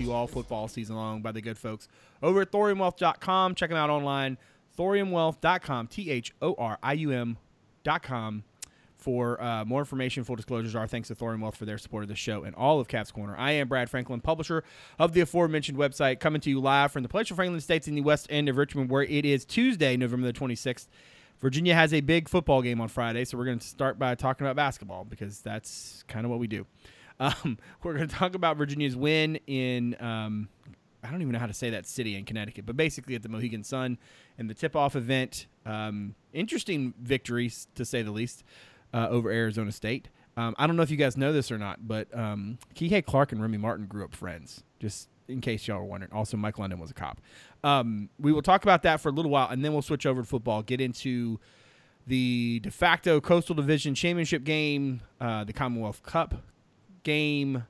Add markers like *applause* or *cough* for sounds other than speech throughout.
you all football season long by the good folks over at ThoriumWealth.com. Check them out online, ThoriumWealth.com, T H O R I U M.com for uh, more information. Full disclosures are thanks to Thorium Wealth for their support of the show and all of Cavs Corner. I am Brad Franklin, publisher of the aforementioned website, coming to you live from the Palatial Franklin Estates in the west end of Richmond, where it is Tuesday, November the 26th. Virginia has a big football game on Friday, so we're going to start by talking about basketball because that's kind of what we do. Um, *laughs* we're going to talk about Virginia's win in. Um, I don't even know how to say that city in Connecticut, but basically at the Mohegan Sun and the tip-off event. Um, interesting victories to say the least uh, over Arizona State. Um, I don't know if you guys know this or not, but um, Kihei Clark and Remy Martin grew up friends. Just in case y'all were wondering. Also, Mike London was a cop. Um, we will talk about that for a little while, and then we'll switch over to football. Get into the de facto Coastal Division Championship game, uh, the Commonwealth Cup game,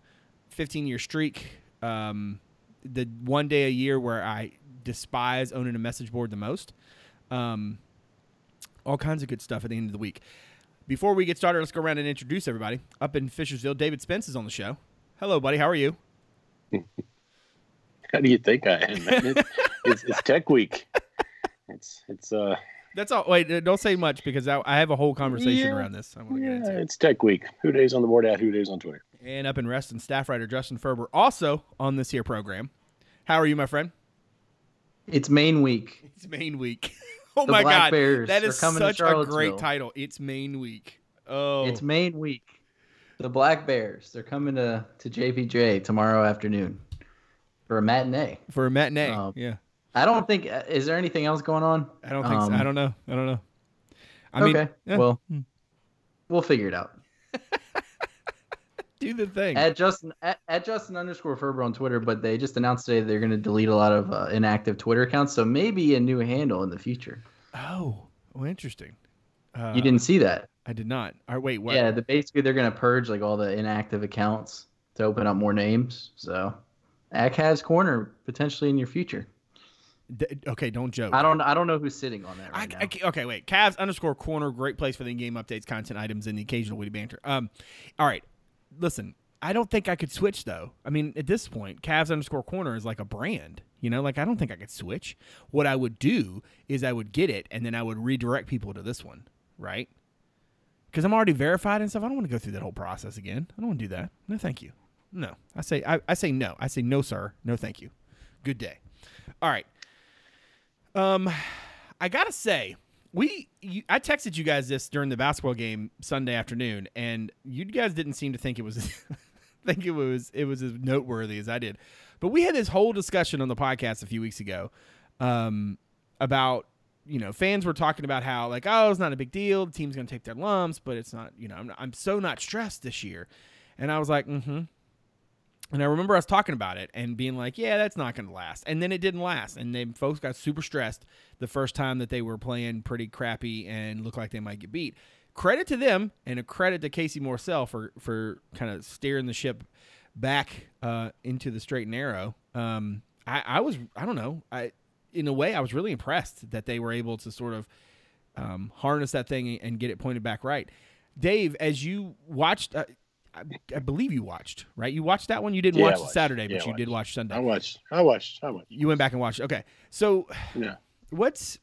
15 year streak, um, the one day a year where I despise owning a message board the most. Um, all kinds of good stuff at the end of the week. Before we get started, let's go around and introduce everybody. Up in Fishersville, David Spence is on the show. Hello, buddy. How are you? *laughs* How do you think I am? It's, it's, it's Tech Week. It's it's uh. That's all. Wait, don't say much because I, I have a whole conversation Yeah. around this. I want to get Yeah, into. it's Tech Week. HooDaves on the board at HooDaves on Twitter. And up in Reston, staff writer Justin Ferber also on this here program. How are you, my friend? It's Maine Week. It's Maine Week. *laughs* oh The my Black God, Bears that to such a great title. It's Maine Week. Oh, It's Maine Week. The Black Bears. They're coming to, to JPJ tomorrow afternoon for a matinee. for a matinee. Um, yeah, I don't think. uh, Is there anything else going on? I don't think. so. um, I don't know. I don't know. I mean, okay. yeah, Well, Hmm. we'll figure it out. *laughs* do the thing. At Justin at, at Justin underscore Ferber on Twitter, but they just announced today they're going to delete a lot of uh, inactive Twitter accounts, so maybe a new handle in the future. oh, well, interesting. Uh, you didn't see that? I did not. All right, wait. What? Yeah, the, basically they're going to purge like all the inactive accounts to open up more names. So, at Cavs Corner potentially in your future. D- okay, don't joke. I don't I don't know who's sitting on that I, now. I okay, wait. Cavs underscore corner, great place for the game updates, content items, and the occasional witty banter. Um, all right. Listen, I don't think I could switch though. I mean, at this point, Cavs underscore corner is like a brand. You know, like I don't think I could switch. What I would do is I would get it and then I would redirect people to this one, right? Because I'm already verified and stuff. I don't want to go through that whole process again. I don't want to do that. No, thank you. No, I say I, I say no. I say no, sir. No, thank you. Good day. All right. Um, I gotta say, we you, I texted you guys this during the basketball game Sunday afternoon, and you guys didn't seem to think it was *laughs* think it was it was as noteworthy as I did. But we had this whole discussion on the podcast a few weeks ago um, about you know fans were talking about how like oh it's not a big deal. The team's gonna take their lumps but it's not you know I'm, I'm so not stressed this year. And I was like mm-hmm and I remember us talking about it and being like, yeah, that's not going to last. And then it didn't last. And then folks got super stressed the first time that they were playing pretty crappy and looked like they might get beat. Credit to them and a credit to Casey Morsell for, for kind of steering the ship back uh, into the straight and narrow. Um, I, I was, I don't know, I, in a way, I was really impressed that they were able to sort of um, harness that thing and get it pointed back right. Dave, as you watched, uh, I, I believe you watched, right? You watched that one. You didn't Yeah, I watch. Saturday, Yeah, but I you did watch Sunday. I watched. I watched. I watched. You went back and watched. Okay, so Yeah. what's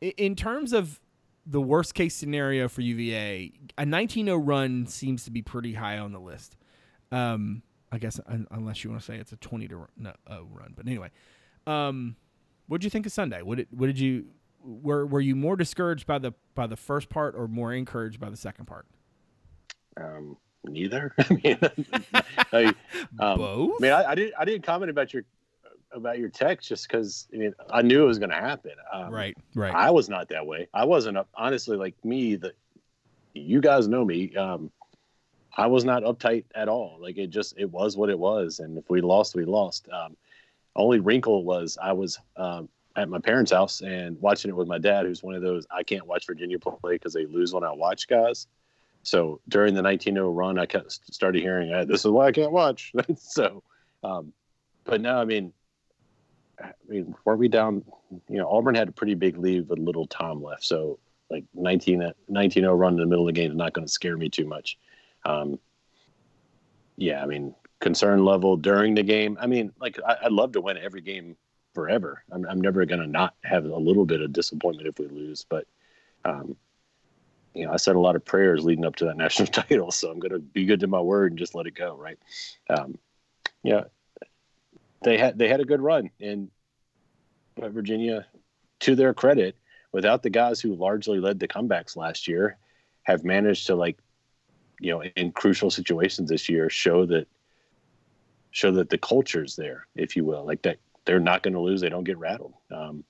in terms of the worst case scenario for UVA? A 19-0 run seems to be pretty high on the list. Um, I guess un- unless you want to say it's a 20 to run, no, oh, run, but anyway, um, what did you think of Sunday? What did what did you were were you more discouraged by the by the first part or more encouraged by the second part? Um, neither. *laughs* I mean, *laughs* I, um, Both. I mean, I, I did. I didn't comment about your about your text just because I mean I knew it was going to happen. Um, right, right. I was not that way. I wasn't up, honestly like me. The you guys know me. Um, I was not uptight at all. Like it just it was what it was, and if we lost, we lost. Um, only wrinkle was I was um, at my parents' house and watching it with my dad, who's one of those I can't watch Virginia play because they lose when I watch guys. So during the 19-0 run, I started hearing, "Uh, "This is why I can't watch." *laughs* so, um, but no, I mean, I mean, were we down? You know, Auburn had a pretty big lead with little time left. So, like 19 19 0 run in the middle of the game is not going to scare me too much. Um, yeah, I mean, concern level during the game. I mean, like I, would love to win every game forever. I'm, I'm never going to not have a little bit of disappointment if we lose, but um, you know, I said a lot of prayers leading up to that *laughs* national title, so I'm going to be good to my word and just let it go, right? Um, yeah, they had they had a good run, and but Virginia, to their credit, without the guys who largely led the comebacks last year, have managed to like, you know, in crucial situations this year, show that show that the culture's there, if you will, like that they're not going to lose, they don't get rattled. Um,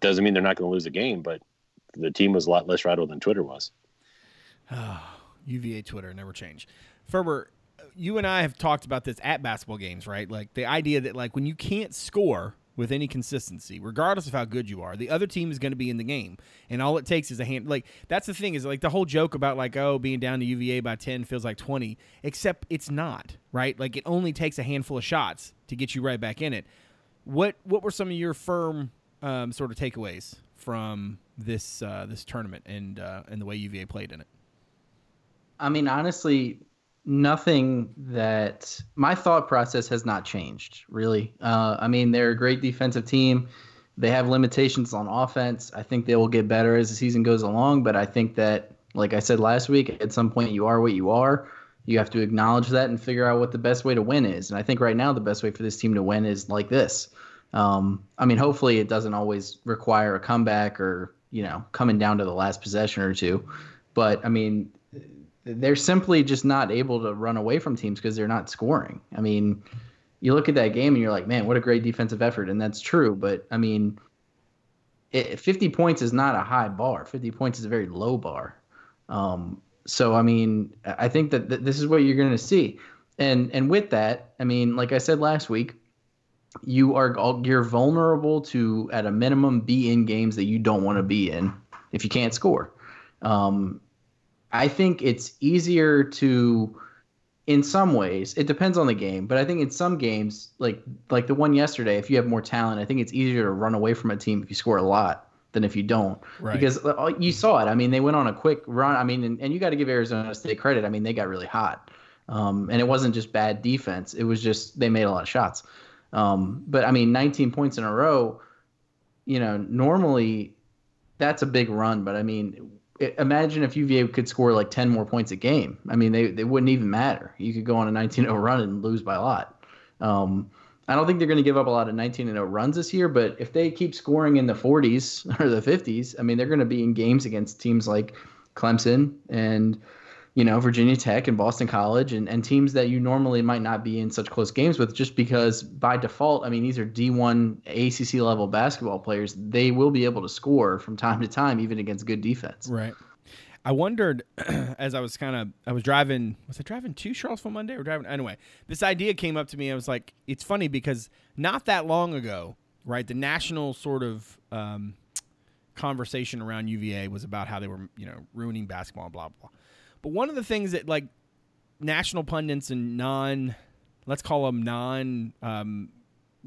doesn't mean they're not going to lose a game, but the team was a lot less rattled than Twitter was. Oh, *sighs* UVA Twitter never changed. Ferber, you and I have talked about this at basketball games, right? Like the idea that like when you can't score with any consistency, regardless of how good you are, the other team is going to be in the game, and all it takes is a hand. Like that's the thing is like the whole joke about like oh being down to UVA by ten feels like twenty, except it's not right. Like it only takes a handful of shots to get you right back in it. What what were some of your firm um, sort of takeaways from this uh, this tournament and uh, and the way UVA played in it? I mean, honestly, nothing that my thought process has not changed really. Uh, I mean, they're a great defensive team. They have limitations on offense. I think they will get better as the season goes along. But I think that, like I said last week, at some point you are what you are. You have to acknowledge that and figure out what the best way to win is. And I think right now the best way for this team to win is like this. Um, I mean, hopefully it doesn't always require a comeback or you know coming down to the last possession or two. But I mean, they're simply just not able to run away from teams because they're not scoring. I mean, you look at that game and you're like, man, what a great defensive effort, and that's true. But I mean, it, 50 points is not a high bar. 50 points is a very low bar. Um, so I mean, I think that th- this is what you're going to see, and and with that, I mean, like I said last week, you are you're vulnerable to at a minimum be in games that you don't want to be in if you can't score. Um, I think it's easier to in some ways it depends on the game but i think in some games like like the one yesterday if you have more talent i think it's easier to run away from a team if you score a lot than if you don't. Right. because uh, you saw it. I mean they went on a quick run. I mean and, and you got to give arizona state credit. I mean they got really hot. Um, and it wasn't just bad defense. It was just they made a lot of shots um, but i mean 19 points in a row you know normally that's a big run but i mean imagine if UVA could score like 10 more points a game. I mean, they, they wouldn't even matter. You could go on a 19 0 run and lose by a lot. Um, I don't think they're going to give up a lot of 19 0 runs this year, but if they keep scoring in the 40s *laughs* or the 50s, I mean, they're going to be in games against teams like Clemson and you know, Virginia Tech and Boston College and, and teams that you normally might not be in such close games with just because by default, I mean, these are D1 ACC level basketball players. They will be able to score from time to time, even against good defense. Right. I wondered *clears throat* as I was kind of I was driving was I driving to Charlottesville Monday or driving anyway this idea came up to me I was like it's funny because not that long ago right the national sort of um, conversation around UVA was about how they were you know ruining basketball and blah blah blah but one of the things that like national pundits and non, let's call them non, um,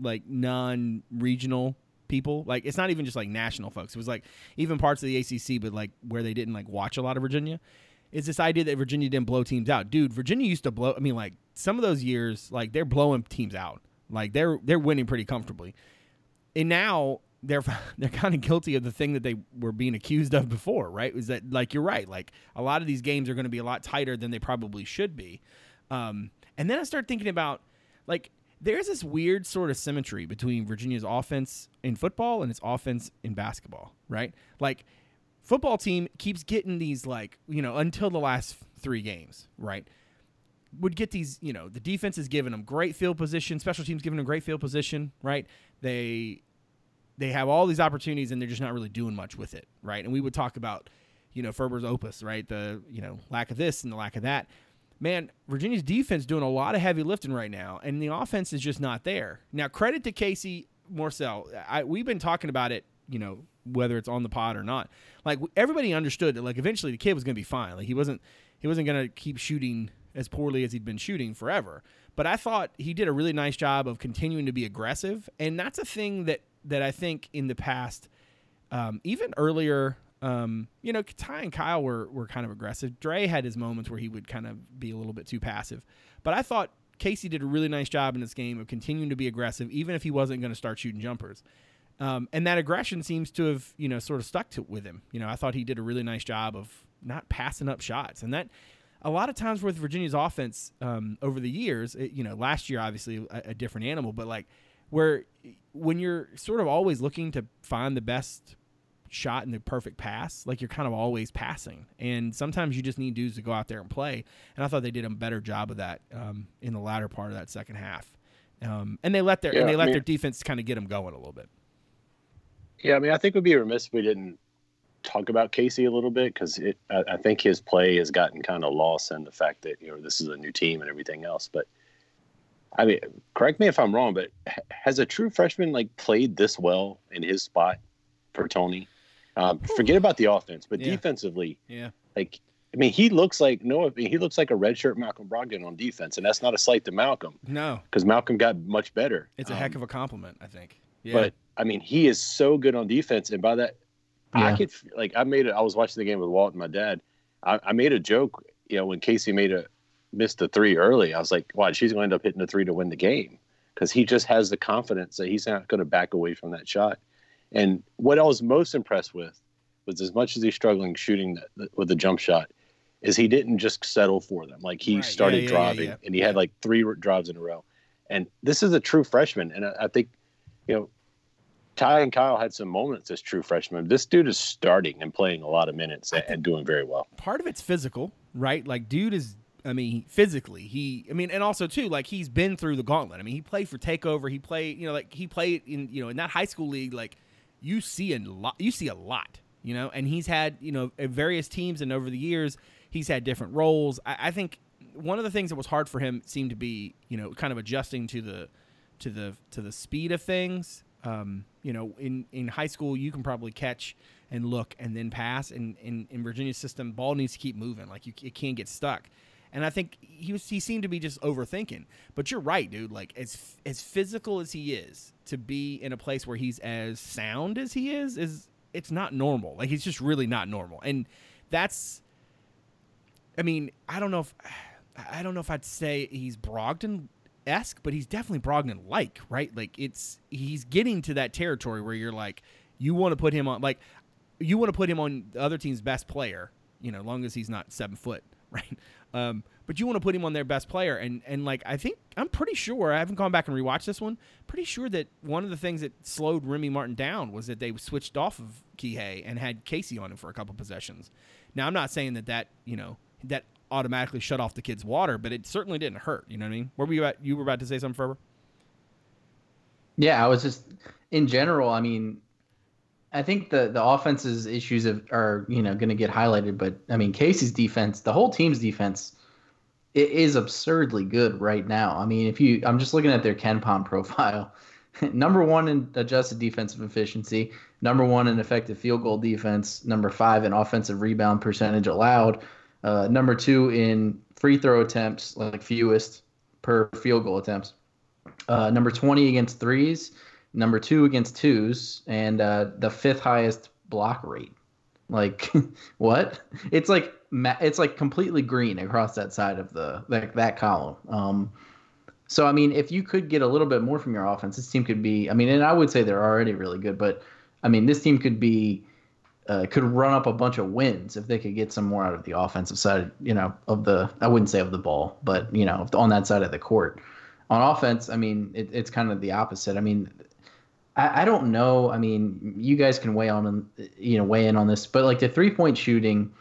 like non regional people. Like it's not even just like national folks. It was like even parts of the ACC, but like where they didn't like watch a lot of Virginia. Is this idea that Virginia didn't blow teams out, dude? Virginia used to blow. I mean, like some of those years, like they're blowing teams out. Like they're they're winning pretty comfortably. And now they're *laughs* they're kind of guilty of the thing that they were being accused of before, right? Is that like you're right? Like a lot of these games are going to be a lot tighter than they probably should be. Um, and then I start thinking about like there's this weird sort of symmetry between Virginia's offense in football and its offense in basketball, right? Like football team keeps getting these like you know until the last three games, right? Would get these, you know, the defense is giving them great field position, special teams giving them great field position, right? They they have all these opportunities and they're just not really doing much with it, right? And we would talk about, you know, Ferber's opus, right? The you know lack of this and the lack of that. Man, Virginia's defense doing a lot of heavy lifting right now, and the offense is just not there. Now, credit to Casey Morsell. I, we've been talking about it, you know, whether it's on the pod or not. Like everybody understood that, like eventually the kid was going to be fine. Like he wasn't he wasn't going to keep shooting as poorly as he'd been shooting forever. But I thought he did a really nice job of continuing to be aggressive, and that's a thing that that I think in the past, um, even earlier, Um, you know, Ty and Kyle were were kind of aggressive. Dre had his moments where he would kind of be a little bit too passive, but I thought Casey did a really nice job in this game of continuing to be aggressive, even if he wasn't going to start shooting jumpers. Um, and that aggression seems to have, you know, sort of stuck to with him. You know, I thought he did a really nice job of not passing up shots, and that a lot of times with Virginia's offense um, over the years, it, you know, last year obviously a, a different animal, but like where when you're sort of always looking to find the best shot and the perfect pass, like you're kind of always passing. And sometimes you just need dudes to go out there and play. And I thought they did a better job of that um, in the latter part of that second half. Um, and they let their Yeah, and they I let mean- their defense kind of get them going a little bit. Yeah, I mean, I think we'd be remiss if we didn't talk about Casey a little bit because I, I think his play has gotten kind of lost in the fact that you know this is a new team and everything else. But I mean, correct me if I'm wrong, but has a true freshman like played this well in his spot for Tony? Um, forget about the offense, but Yeah. defensively, Yeah. like I mean, he looks like no, I mean, he looks like a redshirt Malcolm Brogdon on defense, and that's not a slight to Malcolm No, because Malcolm got much better. it's a Um, heck of a compliment, I think. Yeah. but I mean, he is so good on defense, and by that, I could like I made it. I was watching the game with Walt and my dad. I, I made a joke, you know, when Casey made a missed the three early. I was like, "Watch, she's going to end up hitting the three to win the game," because he just has the confidence that he's not going to back away from that shot. And what I was most impressed with was as much as he's struggling shooting the, the, with the jump shot, is he didn't just settle for them. Like he Right. Started yeah, yeah, driving, yeah. and he had like three r- drives in a row. And this is a true freshman, and I, I think, you know, Ty and Kyle had some moments as true freshmen. This dude is starting and playing a lot of minutes and, and doing very well. part of it's physical, right? Like, dude is, I mean, physically, he, I mean, and also too, like he's been through the gauntlet. I mean, he played for Takeover. He played, you know, like he played in, you know, in that high school league. Like, you see a lot, you see a lot, you know, and he's had, you know, various teams, and over the years, he's had different roles. I, I think one of the things that was hard for him seemed to be, you know, kind of adjusting to the, to the, to the speed of things. Um, you know, in in high school, you can probably catch and look and then pass. And in, in Virginia's system, ball needs to keep moving. Like you, it can't get stuck. And I think he was he seemed to be just overthinking. But you're right, dude. Like as as physical as he is, to be in a place where he's as sound as he is is it's not normal. Like he's just really not normal. And that's I mean, I don't know if I don't know if I'd say he's Brogdon esque, but he's definitely Brogdon like, right? Like it's he's getting to that territory where you're like, you want to put him on like you want to put him on the other team's best player, you know, long as he's not seven foot, *laughs* right? Um, but you want to put him on their best player, and and like I think I'm pretty sure I haven't gone back and rewatched this one. Pretty sure that one of the things that slowed Remy Martin down was that they switched off of Kihei and had Casey on him for a couple possessions. Now I'm not saying that that you know that automatically shut off the kid's water, but it certainly didn't hurt. You know what I mean? Where were you at? You were about to say something, Ferber? Yeah, I was just in general. I mean, I think the the offense's issues have, are you know going to get highlighted, but I mean Casey's defense, the whole team's defense, it is absurdly good right now. I mean, if you, I'm just looking at their KenPom *laughs* profile. number one in adjusted defensive efficiency, number one in effective field goal defense, number five in offensive rebound percentage allowed, uh, number two in free throw attempts, like fewest per field goal attempts, uh, number 20 against threes, number two against twos, and uh, the fifth highest block rate. Like *laughs* what? It's like it's like completely green across that side of the that, that column. Um, so I mean, if you could get a little bit more from your offense, this team could be. I mean, and I would say they're already really good, but I mean, this team could be uh, could run up a bunch of wins if they could get some more out of the offensive side. You know, of the I wouldn't say of the ball, but you know, on that side of the court. On offense, I mean, it, it's kind of the opposite. I mean, I, I don't know. I mean, you guys can weigh on, you know, weigh in on this, but like the three point shooting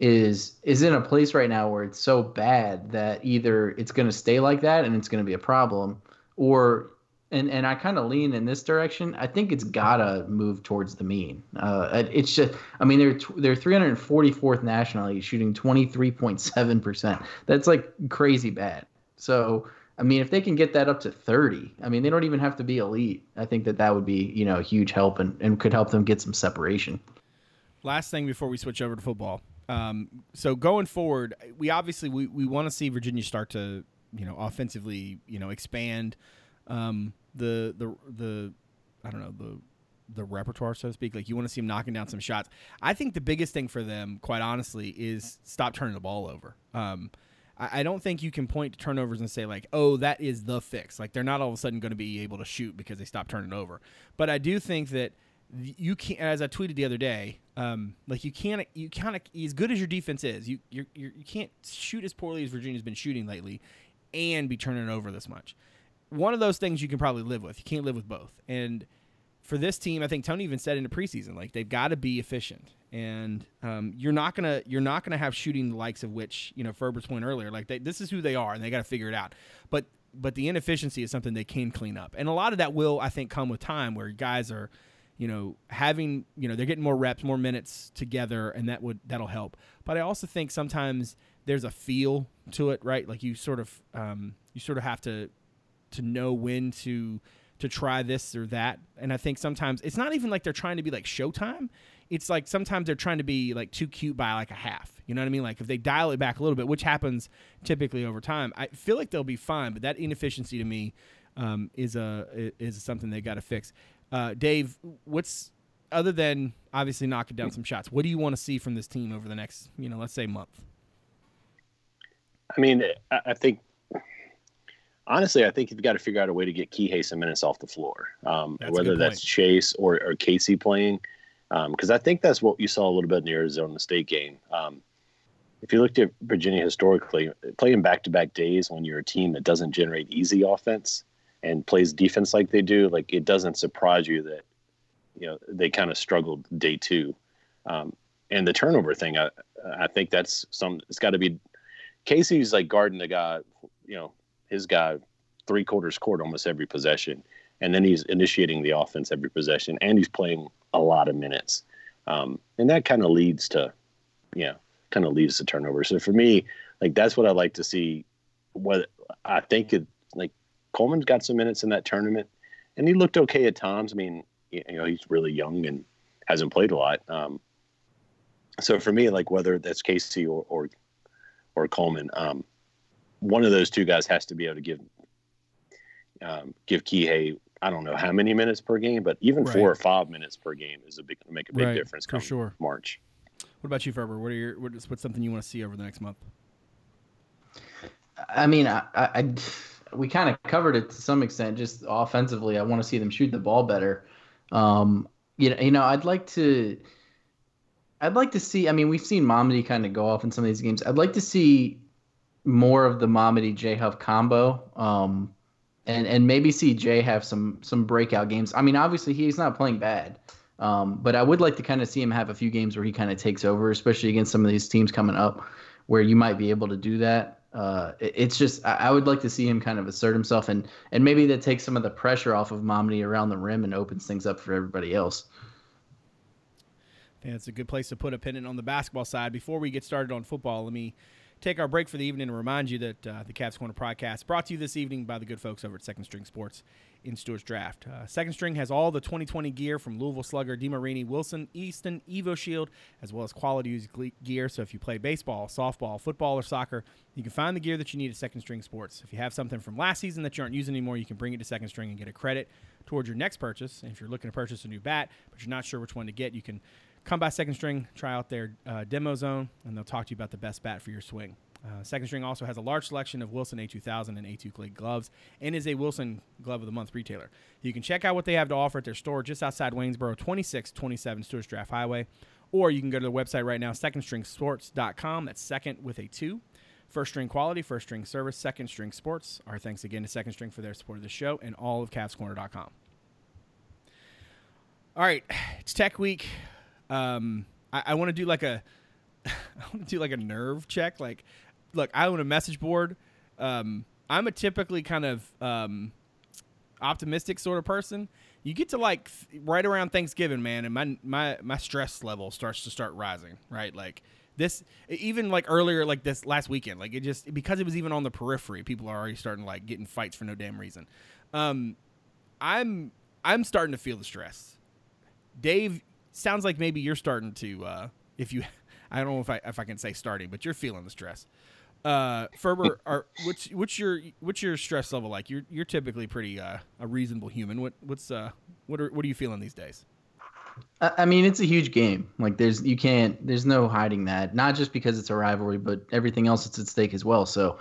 is is in a place right now where it's so bad that either it's going to stay like that and it's going to be a problem, or and and I kind of lean in this direction. I think it's gotta move towards the mean. Uh, it's just, I mean, they're they're 344th nationally, shooting 23.7 percent. That's like crazy bad. So I mean, if they can get that up to 30, I mean, they don't even have to be elite. I think that that would be, you know, a huge help and, and could help them get some separation. Last thing before we switch over to football. Um, so going forward, we obviously we, we want to see Virginia start to you know offensively you know expand um, the the the I don't know the the repertoire, so to speak. Like you want to see them knocking down some shots. I think the biggest thing for them, quite honestly, is stop turning the ball over. Um, I, don't think you can point to turnovers and say like, oh, that is the fix. Like they're not all of a sudden going to be able to shoot because they stop turning over. But I do think that you can't as i tweeted the other day um, like you can't you kind of as good as your defense is you you're, you're, you can not shoot as poorly as virginia's been shooting lately and be turning over this much one of those things you can probably live with you can't live with both and for this team i think tony even said in the preseason like they've got to be efficient and um, you're not gonna you're not gonna have shooting the likes of which you know ferber's point earlier like they, this is who they are and they got to figure it out but but the inefficiency is something they can clean up and a lot of that will i think come with time where guys are you know, having you know they're getting more reps, more minutes together, and that would that'll help. But I also think sometimes there's a feel to it, right? Like you sort of um, you sort of have to to know when to to try this or that. And I think sometimes it's not even like they're trying to be like Showtime. It's like sometimes they're trying to be like too cute by like a half. You know what I mean? Like if they dial it back a little bit, which happens typically over time, I feel like they'll be fine. But that inefficiency to me um, is a is something they got to fix. Uh, Dave, what's other than obviously knocking down some shots? What do you want to see from this team over the next, you know, let's say month? I mean, I think honestly, I think you've got to figure out a way to get Kihei some minutes off the floor, um, whether that's Chase or, or Casey playing, because um, I think that's what you saw a little bit in the Arizona State game. Um, if you looked at Virginia historically, playing back to back days when you're a team that doesn't generate easy offense, and plays defense like they do, like it doesn't surprise you that you know they kind of struggled day two. Um, and the turnover thing, I I think that's some. It's got to be Casey's like guarding the guy, you know, his guy three quarters court almost every possession, and then he's initiating the offense every possession, and he's playing a lot of minutes, um, and that kind of leads to, you know, kind of leads to turnover. So for me, like that's what I like to see. What I think it like Coleman's got some minutes in that tournament, and he looked okay at times. I mean, you know, he's really young and hasn't played a lot. Um, so for me, like whether that's Casey or or, or Coleman, um, one of those two guys has to be able to give um, give Kihei. I don't know how many minutes per game, but even right. four or five minutes per game is a big make a big right, difference. For sure, March. What about you, Ferber? What are your what's, what's something you want to see over the next month? I mean, I, I we kind of covered it to some extent. Just offensively, I want to see them shoot the ball better. Um, you know, you know, I'd like to. I'd like to see. I mean, we've seen Mamadi kind of go off in some of these games. I'd like to see more of the Mamadi Jay Huff combo, um, and and maybe see Jay have some some breakout games. I mean, obviously he's not playing bad, um, but I would like to kind of see him have a few games where he kind of takes over, especially against some of these teams coming up, where you might be able to do that uh, it's just I, would like to see him kind of assert himself and and maybe that takes some of the pressure off of Mamadi around the rim and opens things up for everybody else. Yeah, it's a good place to put a pennant on the basketball side. Before we get started on football, let me take our break for the evening and remind you that uh, the Cavs Corner podcast brought to you this evening by the good folks over at Second String Sports in Stuarts Draft. Uh, Second String has all the 2020 gear from Louisville Slugger, DeMarini, Wilson, Easton, EvoShield, as well as quality used gear. So if you play baseball, softball, football, or soccer, you can find the gear that you need at Second String Sports. If you have something from last season that you aren't using anymore, you can bring it to Second String and get a credit towards your next purchase. And if you're looking to purchase a new bat, but you're not sure which one to get, you can come by Second String, try out their uh, demo zone, and they'll talk to you about the best bat for your swing. Uh, Second String also has a large selection of Wilson A2000 and A2K gloves and is a Wilson Glove of the Month retailer. You can check out what they have to offer at their store just outside Waynesboro, 2627 Stuarts Draft Highway, or you can go to the website right now, secondstringsports.com. That's second with a two. First string quality, first string service, second string sports. Our thanks again to Second String for their support of the show and all of CavsCorner.com. All right, it's Tech Week. Um, I, I want to do like a, *laughs* I want to do like a nerve check. Like look, I own a message board. Um, I'm a typically kind of um, optimistic sort of person. You get to like th- right around Thanksgiving, man, and my my my stress level starts to start rising. Right, like this even like earlier like this last weekend like it just because it was even on the periphery people are already starting like getting fights for no damn reason um i'm i'm starting to feel the stress dave sounds like maybe you're starting to uh if you *laughs* i don't know if i if i can say starting but you're feeling the stress uh, Ferber, *laughs* are, what's what's your what's your stress level like? You're you're typically pretty uh, a reasonable human. What what's uh what are what are you feeling these days? I mean, it's a huge game. Like, there's you can't, there's no hiding that. Not just because it's a rivalry, but everything else that's at stake as well. So,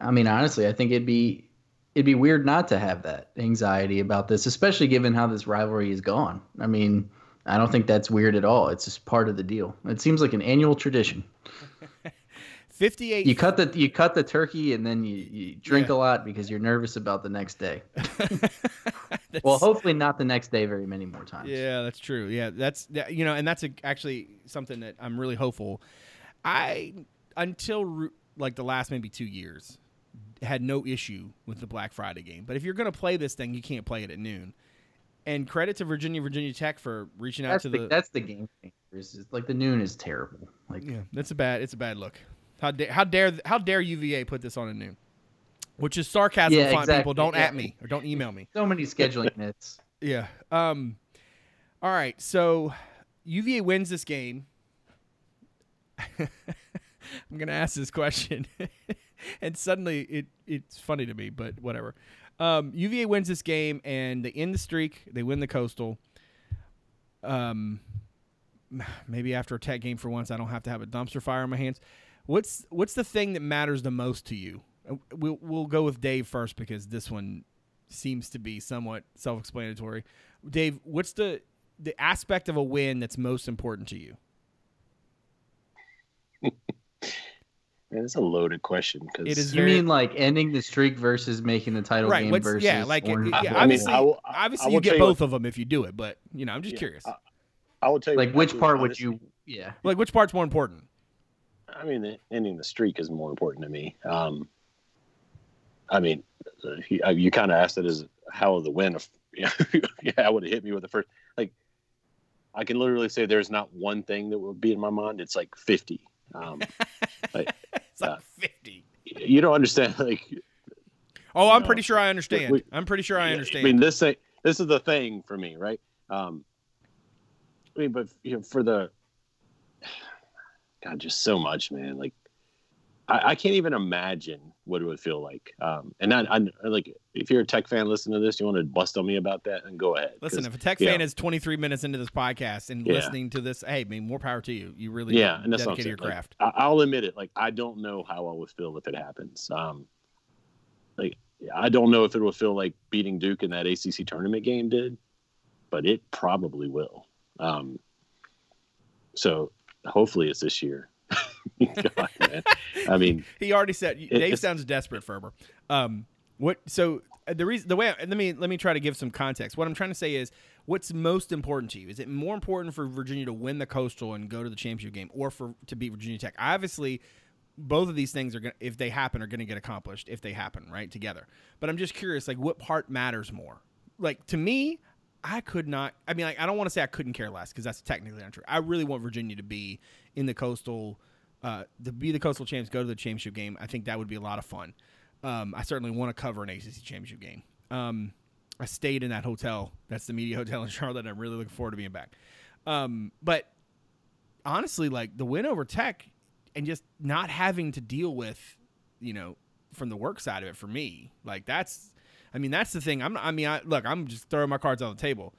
I mean, honestly, I think it'd be it'd be weird not to have that anxiety about this, especially given how this rivalry is gone. I mean, I don't think that's weird at all. It's just part of the deal. It seems like an annual tradition. *laughs* 58 You cut the you cut the turkey and then you, you drink Yeah. a lot because you're nervous about the next day. *laughs* Well, hopefully not the next day very many more times. Yeah, that's true. Yeah, that's that, you know, and that's a, actually something that I'm really hopeful. I until re- like the last maybe two years had no issue with the Black Friday game. But if you're going to play this thing, you can't play it at noon. And credit to Virginia Virginia Tech for reaching out That's to the, the. that's the game. It's like the noon is terrible. Like yeah, that's a bad. It's a bad look. How dare how dare how dare UVA put this on a noon? Which is sarcasm. Yeah, fine exactly. people. Don't Yeah. at me or don't email me. so many scheduling *laughs* nits. Yeah. Um. All right. So UVA wins this game. *laughs* I'm gonna ask this question, *laughs* and suddenly it it's funny to me, but whatever. Um, UVA wins this game, and they end the streak. They win the coastal. Um, *sighs* maybe after a tech game for once, I don't have to have a dumpster fire on my hands. What's what's the thing that matters the most to you? Uh, We'll we'll go with Dave first because this one seems to be somewhat self-explanatory. Dave, what's the the aspect of a win that's most important to you? *laughs* Man, that's a loaded question because It is You very- mean like ending the streak versus making the title right. game What's, versus yeah, like Orange yeah, Bowl? I mean, obviously, I will- obviously I you get you both of them if you do it, but you know, I'm just Yeah, curious. I- I will tell you like which actually, part would you? Yeah. like which part's more important? I mean, the- ending the streak is more important to me. Um, I mean, you, uh, you kind of asked it as how the win. Of, *laughs* yeah, yeah, would have hit me with the first. Like, I can literally say there's not one thing that would be in my mind. It's like fifty. Um, *laughs* It's like Uh, 50. you don't understand. Like, Oh, I'm no. pretty sure I understand. we- I'm pretty sure I understand. I mean, this thing, this is the thing for me, right? Um, I mean, but you know, for the *sighs* God, just so much, man. Like, I, I can't even imagine what it would feel like. Um, and I, I like if you're a tech fan listening to this, you want to bust on me about that, and go ahead. Listen, if a tech yeah. fan is 23 minutes into this podcast and Yeah. listening to this, hey, I mean, more power to you. You really yeah, and that's dedicated your Like, craft. I, I'll admit it. Like, I don't know how I would feel if it happens. Um, like, I don't know if it will feel like beating Duke in that ACC tournament game did, but it probably will. Um, so hopefully it's this year. *laughs* God, man. I mean, he already said Dave sounds desperate, Ferber. Um, what? So uh, the reason, the way, let me let me try to give some context. What I'm trying to say is, what's most important to you? Is it more important for Virginia to win the Coastal and go to the championship game, or for to beat Virginia Tech? Obviously, both of these things are going, to if they happen, are going to get accomplished if they happen right together. But I'm just curious, like, what part matters more? Like to me. I could not. I mean, like, I don't want to say I couldn't care less because that's technically untrue. I really want Virginia to be in the coastal, uh, to be the coastal champs, go to the championship game. I think that would be a lot of fun. Um, I certainly want to cover an ACC championship game. Um, I stayed in that hotel. That's the media *laughs* hotel in Charlotte. I'm really looking forward to being back. Um, but honestly, like the win over Tech and just not having to deal with, you know, from the work side of it for me, like that's, I mean, that's the thing. I'm, I mean, I look, I'm just throwing my cards on the table.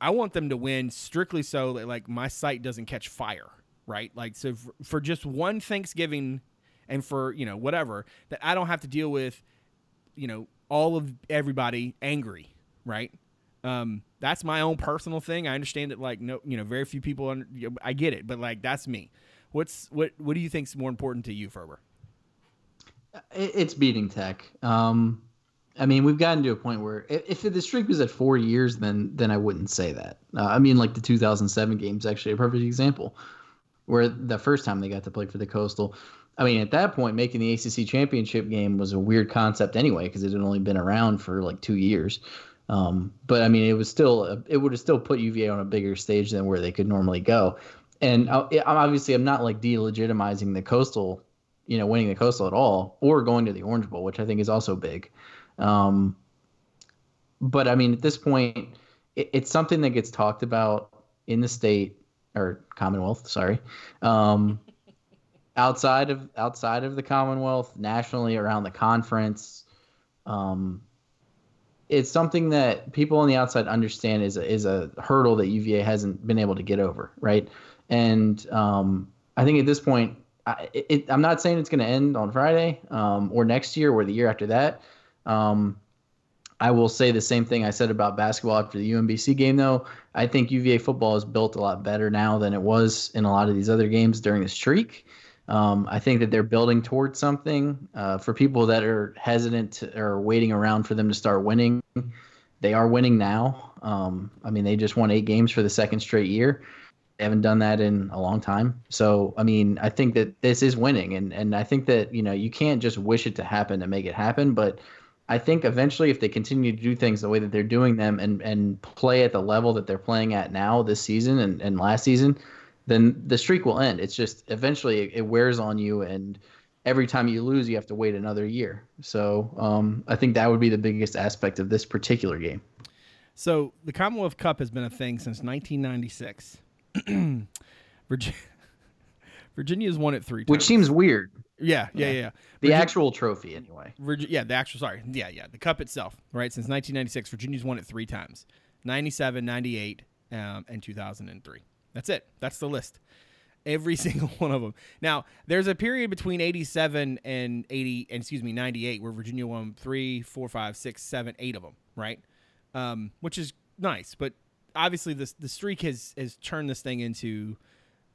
I want them to win strictly so that like my site doesn't catch fire, right? Like so for, for just one Thanksgiving and for, you know, whatever, that I don't have to deal with, you know, all of everybody angry, right? Um, that's my own personal thing. I understand that like no, you know, very few people under, I get it, but like that's me. What's what what do you think's more important to you, Ferber? It's beating Tech. Um, I mean, we've gotten to a point where i- if the streak was at four years, then then I wouldn't say that. Uh, I mean, like the 2007 game is actually a perfect example, where the first time they got to play for the Coastal. I mean, at that point, making the ACC championship game was a weird concept anyway because it had only been around for like two years. Um, but I mean, it was still it would have still put UVA on a bigger stage than where they could normally go. And I, obviously I'm not like delegitimizing the Coastal, you know, winning the Coastal at all or going to the Orange Bowl, which I think is also big. Um, but I mean, at this point, it, it's something that gets talked about in the state or Commonwealth. Sorry, um, *laughs* outside of outside of the Commonwealth, nationally around the conference. Um, it's something that people on the outside understand is a, is a hurdle that UVA hasn't been able to get over, right? And um, I think at this point, I, it, I'm not saying it's going to end on Friday um, or next year or the year after that. Um, I will say the same thing I said about basketball after the UMBC game, though. I think UVA football is built a lot better now than it was in a lot of these other games during the streak. Um, I think that they're building towards something. Uh, for people that are hesitant to, or waiting around for them to start winning, they are winning now. Um, I mean, they just won eight games for the second straight year. They haven't done that in a long time. So, I mean, I think that this is winning, and and I think that you know you can't just wish it to happen to make it happen, but I think eventually, if they continue to do things the way that they're doing them and and play at the level that they're playing at now this season and, and last season, then the streak will end. It's just eventually it, wears on you, and every time you lose, you have to wait another year. So um, I think that would be the biggest aspect of this particular game. So the Commonwealth Cup has been a thing since 1996. *clears throat* Virginia, *laughs* Virginia's won it three times. Which seems weird. Yeah, yeah, yeah. yeah. The Virginia, actual trophy, anyway. Virgi- yeah, the actual, sorry. Yeah, yeah. The cup itself, right? Since 1996, Virginia's won it three times 97, 98, um, and 2003. That's it. That's the list. Every *laughs* single one of them. Now, there's a period between 87 and 80, and excuse me, 98, where Virginia won three, four, five, six, seven, eight of them, right? Um, which is nice. But obviously, this the streak has, has turned this thing into.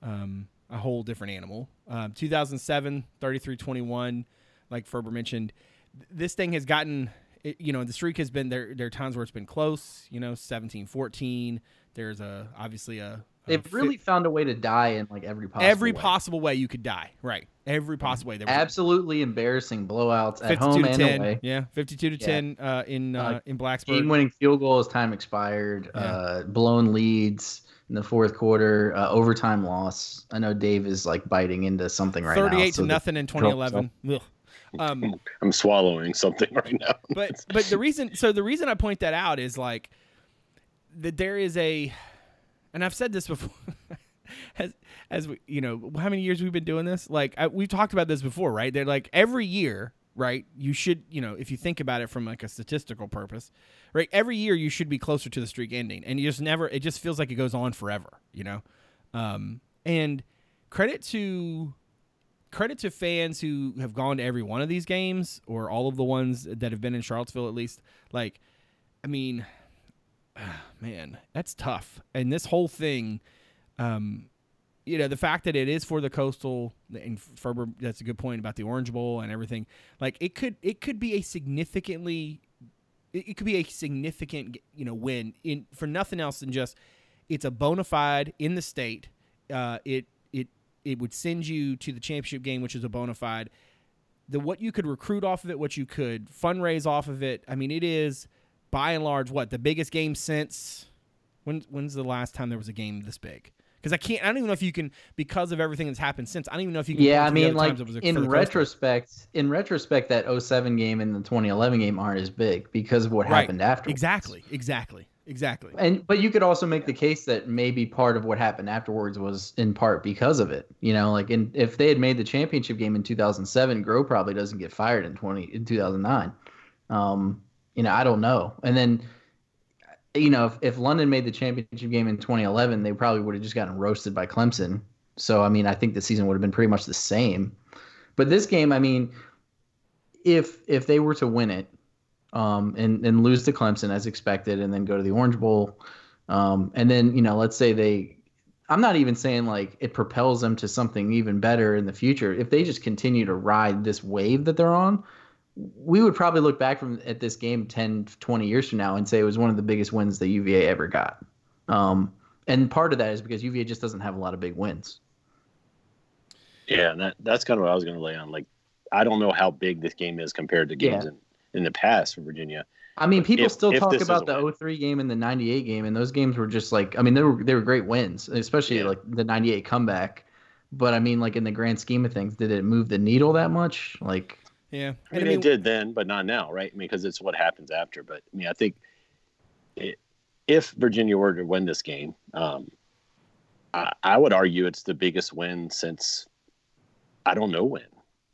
Um, a whole different animal. Um, 2007, 33-21, like Ferber mentioned, this thing has gotten, it, you know, the streak has been there. There are times where it's been close. You know, 17-14. There's a obviously a. They've really found a way to die in like every possible every way. possible way you could die. Right, every possible way. There Absolutely embarrassing blowouts at home and 10, away. Yeah, 52 to Yeah. 10 uh, in uh, Uh, in Blacksburg. Game-winning field goal as time expired. Yeah. Uh, blown leads in the fourth quarter. Uh, overtime loss. I know Dave is like biting into something right now. 38 so to nothing in 2011. Um, I'm swallowing something right now. *laughs* but but the reason so the reason I point that out is like that there is a and I've said this before *laughs* as as we you know how many years we've been doing this like I, we've talked about this before right they're like every year right you should you know if you think about it from like a statistical purpose right every year you should be closer to the streak ending and you just never it just feels like it goes on forever you know um and credit to credit to fans who have gone to every one of these games or all of the ones that have been in Charlottesville at least. Like, I mean, *sighs* man, that's tough. And this whole thing, um, you know, the fact that it is for the coastal and Ferber, that's a good point about the Orange Bowl and everything. Like, it could it could be a significantly, it, could be a significant you know win in for nothing else than just it's a bona fide in the state. Uh, it it it would send you to the championship game, which is a bona fide. The what you could recruit off of it, what you could fundraise off of it. I mean, it is by and large what the biggest game since when when's the last time there was a game this big? Because I can't. I don't even know if you can because of everything that's happened since. I don't even know if you can. Yeah, I mean, like it was a- in retrospect, in retrospect, that 07 game and the 2011 game aren't as big because of what Right. happened after. Exactly, exactly, exactly. And but you could also make the case that maybe part of what happened afterwards was in part because of it. You know, like in, if they had made the championship game in 2007, Groh probably doesn't get fired in 20 in 2009. Um, you know, I don't know. And then, you know, if, if London made the championship game in 2011, they probably would have just gotten roasted by Clemson. So I mean, I think the season would have been pretty much the same. But this game, I mean, if if they were to win it, um, and and lose to Clemson as expected, and then go to the Orange Bowl, um, and then you know, let's say they, I'm not even saying like it propels them to something even better in the future. If they just continue to ride this wave that they're on, we would probably look back from at this game 10, 20 years from now and say it was one of the biggest wins that UVA ever got. Um, and part of that is because UVA just doesn't have a lot of big wins. Yeah, and that that's kind of what I was going to lay on. Like, I don't know how big this game is compared to games Yeah. in, in the past for Virginia. I mean, people If- still if talk about the win. 03 game and the 98 game, and those games were just like, I mean, they were they were great wins, especially Yeah. like the 98 comeback. But I mean, like in the grand scheme of things, did it move the needle that much? Like, Yeah, I And mean, it did then, but not now, right? I mean, because it's what happens after. But I mean, I think it, if Virginia were to win this game, um, I, I would argue it's the biggest win since I don't know when.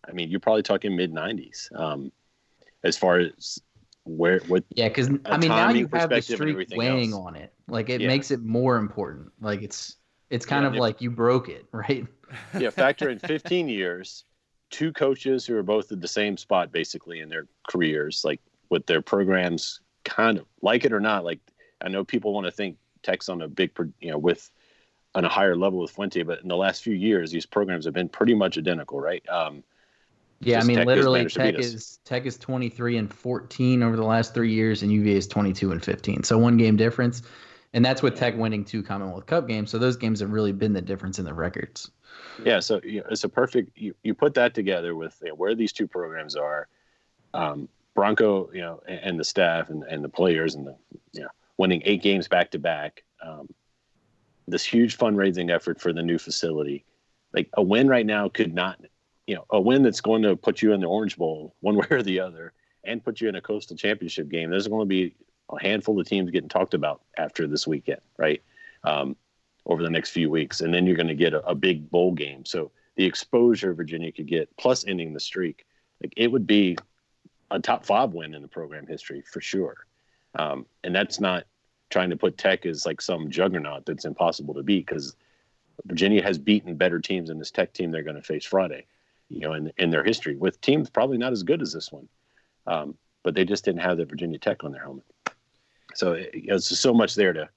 I mean, you're probably talking mid '90s um, as far as where what Yeah, because I mean now you have the streak everything weighing else. on it. Like it Yeah. makes it more important. Like it's it's kind Yeah, of if- like you broke it, *laughs* right? yeah, factor in 15 years, two coaches who are both at the same spot basically in their careers, like with their programs, kind of like it or not. Like I know people want to think Tech's on a big, you know, with on a higher level with Fuente, but in the last few years, these programs have been pretty much identical, right? Um, Yeah, I mean Tech literally Tech is Tech is 23 and 14 over the last 3 years and UVA is 22 and 15. So one game difference. And that's with Tech winning two Commonwealth Cup games. So those games have really been the difference in the records. Yeah, so you know, it's a perfect. You, you put that together with you know, where these two programs are, um, Bronco, you know, and, and the staff and, and the players and the you know winning eight games back to back. Um, this huge fundraising effort for the new facility, like a win right now could not, you know, a win that's going to put you in the Orange Bowl *laughs* one way or the other, and put you in a coastal championship game. There's going to be a handful of teams getting talked about after this weekend, right? Um, over the next few weeks, and then you're going to get a, a big bowl game. So the exposure Virginia could get, plus ending the streak, like it would be a top five win in the program history for sure. Um, and that's not trying to put Tech as like some juggernaut that's impossible to beat because Virginia has beaten better teams than this Tech team they're going to face Friday, you know, in in their history with teams probably not as good as this one, um, but they just didn't have the Virginia Tech on their helmet. So it, it's just so much there to.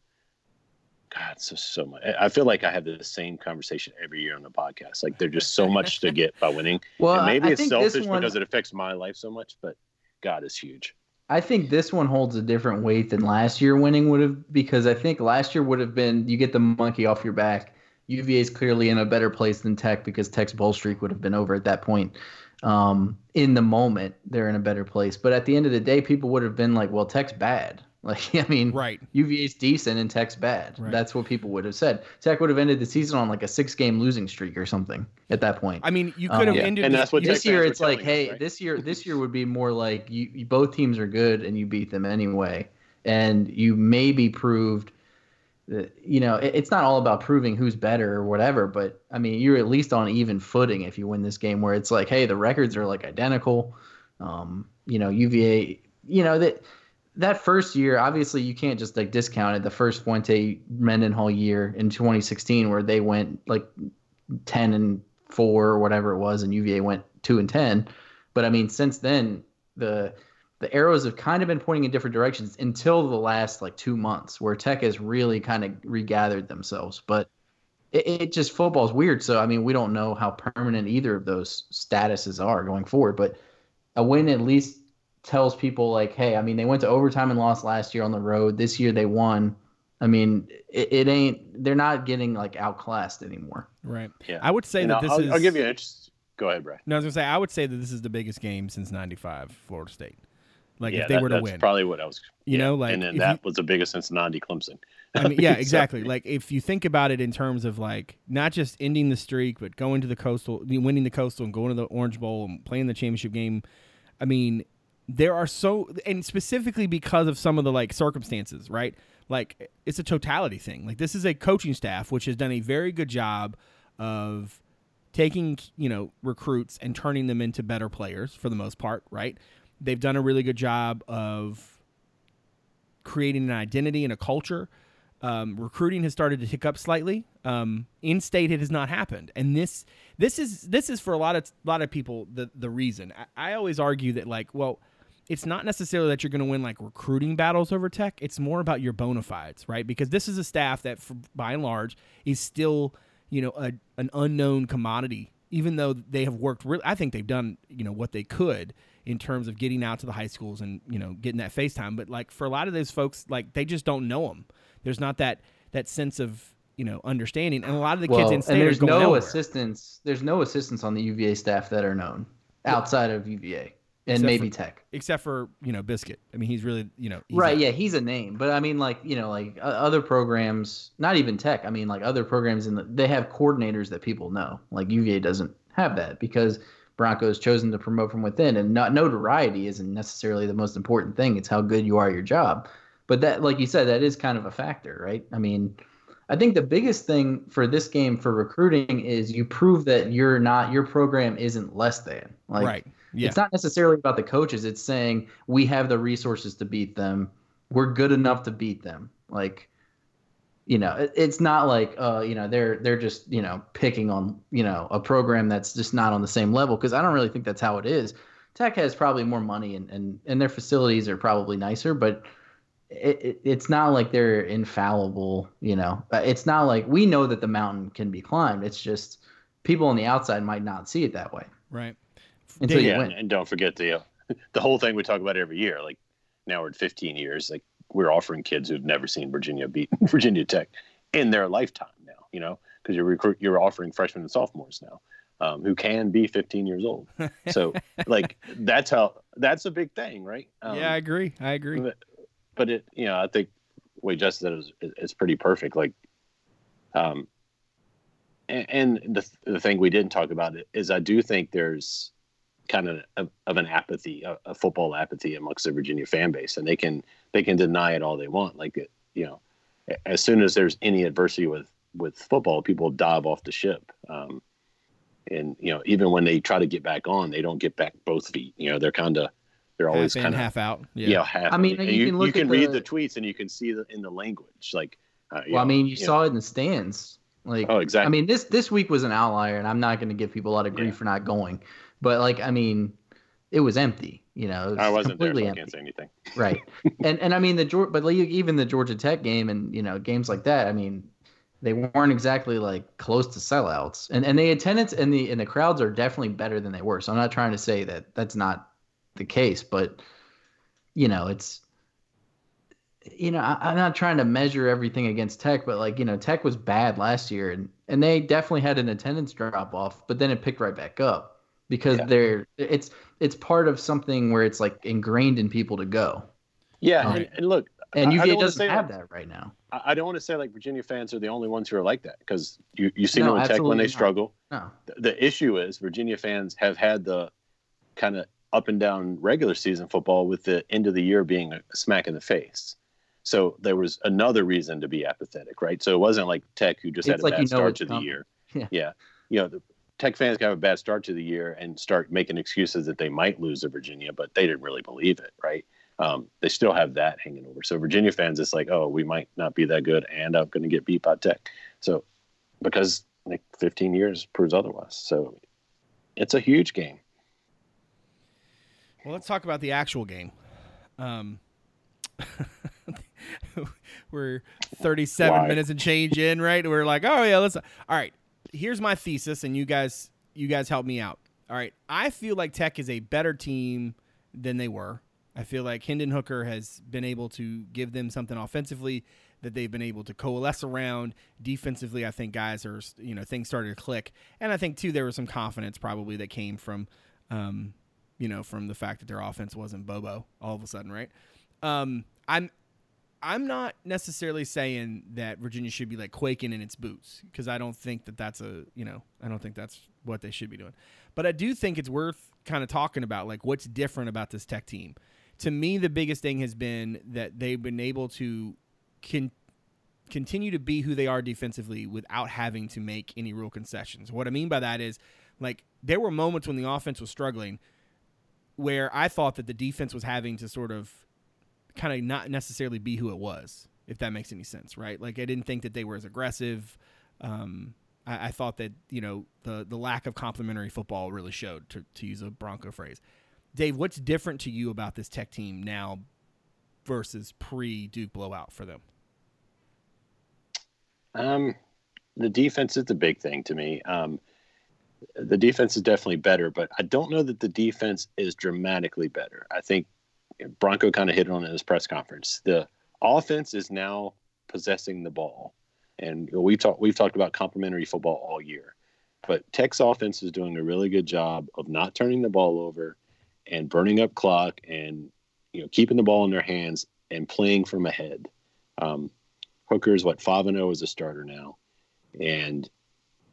God, it's so much. I- I feel like I have the same conversation every year on the podcast. Like there's just so much to get by winning. *laughs* Well, and maybe I it's selfish one- because it affects my life so much, but God, is huge. I think this one holds a different weight than last year winning would have because I think last year would have been you get the monkey off your back. UVA is clearly in a better place than Tech because Tech's bowl streak would have been over at that point. Um, in the moment, they're in a better place. But at the end of the day, people would have been like, "Well, Tech's bad." Like, *laughs* I mean, Right. UVA's decent and Tech's bad. Right. That's what people would have said. Tech would have ended the season on like a six-game losing streak or something at that point. I mean, you Um, could have yeah. ended And the- that's what this Tech year it's like us, hey right? this year this year would be more like you, you both teams are good and you beat them anyway and you maybe proved that you know it, it's not all about proving who's better or whatever but i mean you're at least on even footing if you win this game where it's like hey the records are like identical um you know uva you know that that first year obviously you can't just like discount it. The first fuente mendenhall year in 2016 where they went like 10 and 4 or whatever it was and UVA went 2 and 10 but I mean since then the the arrows have kind of been pointing in different directions until the last like 2 months where Tech has really kind of regathered themselves. But it, it just football's weird. So I mean we don't know how permanent either of those statuses are going forward. But a win at least tells people like hey I mean they went to overtime and lost last year on the road this year they won I mean, it, it ain't. They're not getting like outclassed anymore. right. Yeah. I would say And that I'll, this I'll, is. I'll give you an interest. Go ahead, Brad. No, I was gonna say I would say that this is the biggest game since '95, Florida State. Like yeah, if they that- were to win. that's win, probably what I was. You yeah. know, like, and then that you- was the biggest since Nandi Clemson. I mean, yeah, *laughs* exactly. Like if you think about it in terms of like not just ending the streak, but going to the coastal, winning the coastal, and going to the Orange Bowl and playing the championship game. I mean, there are so, and specifically because of some of the like circumstances, right? Like it's a totality thing. Like this is a coaching staff which has done a very good job of taking you know recruits and turning them into better players for the most part, right? They've done a really good job of creating an identity and a culture. Um, recruiting has started to tick up slightly. Um, in state, it has not happened, and this this is this is for a lot of a lot of people the the reason. I, I always argue that like, well, it's not necessarily that you're going to win like recruiting battles over tech. It's more about your bona fides, right? Because this is a staff that, for, by and large, is still you know a, an unknown commodity. Even though they have worked, really, I think they've done you know what they could in terms of getting out to the high schools and you know getting that FaceTime. But like for a lot of those folks, like they just don't know them. There's not that that sense of you know understanding, and a lot of the kids well, in state and there's no nowhere. assistants. There's no assistance on the UVA staff that are known outside of UVA and Except maybe for- Tech. except for you know Biscuit. I mean, he's really you know Right, a- yeah, he's a name, but I mean, like you know, like uh, other programs, not even Tech. I mean, like other programs in the, they have coordinators that people know. Like UVA doesn't have that because Broncos chosen to promote from within, and not notoriety isn't necessarily the most important thing. It's how good you are at your job. But that, like you said, that is kind of a factor, right? I mean, I think the biggest thing for this game for recruiting is you prove that you're not your program isn't less than. Like, right. Yeah. It's not necessarily about the coaches. It's saying we have the resources to beat them. We're good enough to beat them. Like, you know, it, it's not like uh, you know, they're they're just you know picking on you know a program that's just not on the same level because I don't really think that's how it is. Tech has probably more money and and, and their facilities are probably nicer, but it, it, it's not like they're infallible. You know, Uh, it's not like we know that the mountain can be climbed. It's just people on the outside might not see it that way Right. Until you yeah, win. and, and don't forget the uh, *laughs* the whole thing we talk about every year. Like now we're at 15 years. Like we're offering kids who've never seen Virginia beat *laughs* Virginia Tech in their lifetime now. You know, because you're recruit you're offering freshmen and sophomores now um, who can be 15 years old. *laughs* So like that's how that's a big thing, right? Um, yeah, I agree. I agree. but, but it you know I think the way Justin said is it's pretty perfect. Like, um, and, and the the thing we didn't talk about is I do think there's kind of of, of an apathy, a, a football apathy amongst the Virginia fan base, and they can they can deny it all they want. Like it, you know, as soon as there's any adversity with with football, people dive off the ship. Um, and you know, even when they try to get back on, they don't get back both feet. You know, they're kind of they're always kind of half out. Yeah. yeah. half. I mean, you you, can look you can at read the- the tweets and you can see the in the language like. Uh, Well, I mean, you know, saw it in the stands. Like, Oh, exactly. I mean, this this week was an outlier, and I'm not going to give people a lot of grief Yeah. for not going. But like, I mean, it was empty. You know, was I wasn't there, so I can't say anything. *laughs* right and and i mean the Geor- but like even the georgia tech game and you know games like that i mean they weren't exactly like close to sellouts and and the attendance and the and the crowds are definitely better than they were so i'm not trying to say that that's not the case but you know it's you know I, i'm not trying to measure everything against tech but like you know tech was bad last year and and they definitely had an attendance drop off but then it picked right back up because Yeah. they're it's it's part of something where it's like ingrained in people to go Yeah, Right. and, and look, and UVA don't doesn't have that- that right now. I, don't want to say like Virginia fans are the only ones who are like that because you you see No, them in Tech when they not. struggle. No. The, the issue is Virginia fans have had the kind of up and down regular season football with the end of the year being a smack in the face. So there was another reason to be apathetic, right? So it wasn't like Tech who just It's had a like bad you know start to the coming. year. *laughs* Yeah. You know, the Tech fans can have a bad start to the year and start making excuses that they might lose to Virginia, but they didn't really believe it, right? Um, they still have that hanging over. So Virginia fans, it's like, oh, we might not be that good, and I'm going to get beat by Tech. So because like 15 years proves otherwise. So it's a huge game. Well, let's talk about the actual game. Um, *laughs* we're 37 Why? minutes and change in, right? We're like, oh yeah, let's. All right, here's my thesis, and you guys, you guys help me out. All right, I feel like Tech is a better team than they were. I feel like Hendon Hooker has been able to give them something offensively that they've been able to coalesce around. Defensively, I think guys are, you know, things started to click, and I think too there was some confidence probably that came from, um, you know, from the fact that their offense wasn't Bobo all of a sudden, right? Um, I'm I'm not necessarily saying that Virginia should be like quaking in its boots because I don't think that that's a you know I don't think that's what they should be doing, but I do think it's worth kind of talking about like what's different about this Tech team. To me, the biggest thing has been that they've been able to con- continue to be who they are defensively without having to make any real concessions. What I mean by that is like there were moments when the offense was struggling where I thought that the defense was having to sort of kind of not necessarily be who it was, if that makes any sense, right? Like I didn't think that they were as aggressive. Um, I, I thought that you know the the lack of complimentary football really showed, to, to use a Bronco phrase. Dave, what's different to you about this Tech team now versus pre Duke blowout for them? Um, the defense is the big thing to me. Um, the defense is definitely better, but I don't know that the defense is dramatically better. I think Bronco kind of hit it on in his press conference. The offense is now possessing the ball, and we've talked we've talked about complementary football all year. But Tech's offense is doing a really good job of not turning the ball over and burning up clock and you know keeping the ball in their hands and playing from ahead. Um, Hooker's what five and zero as a starter now, and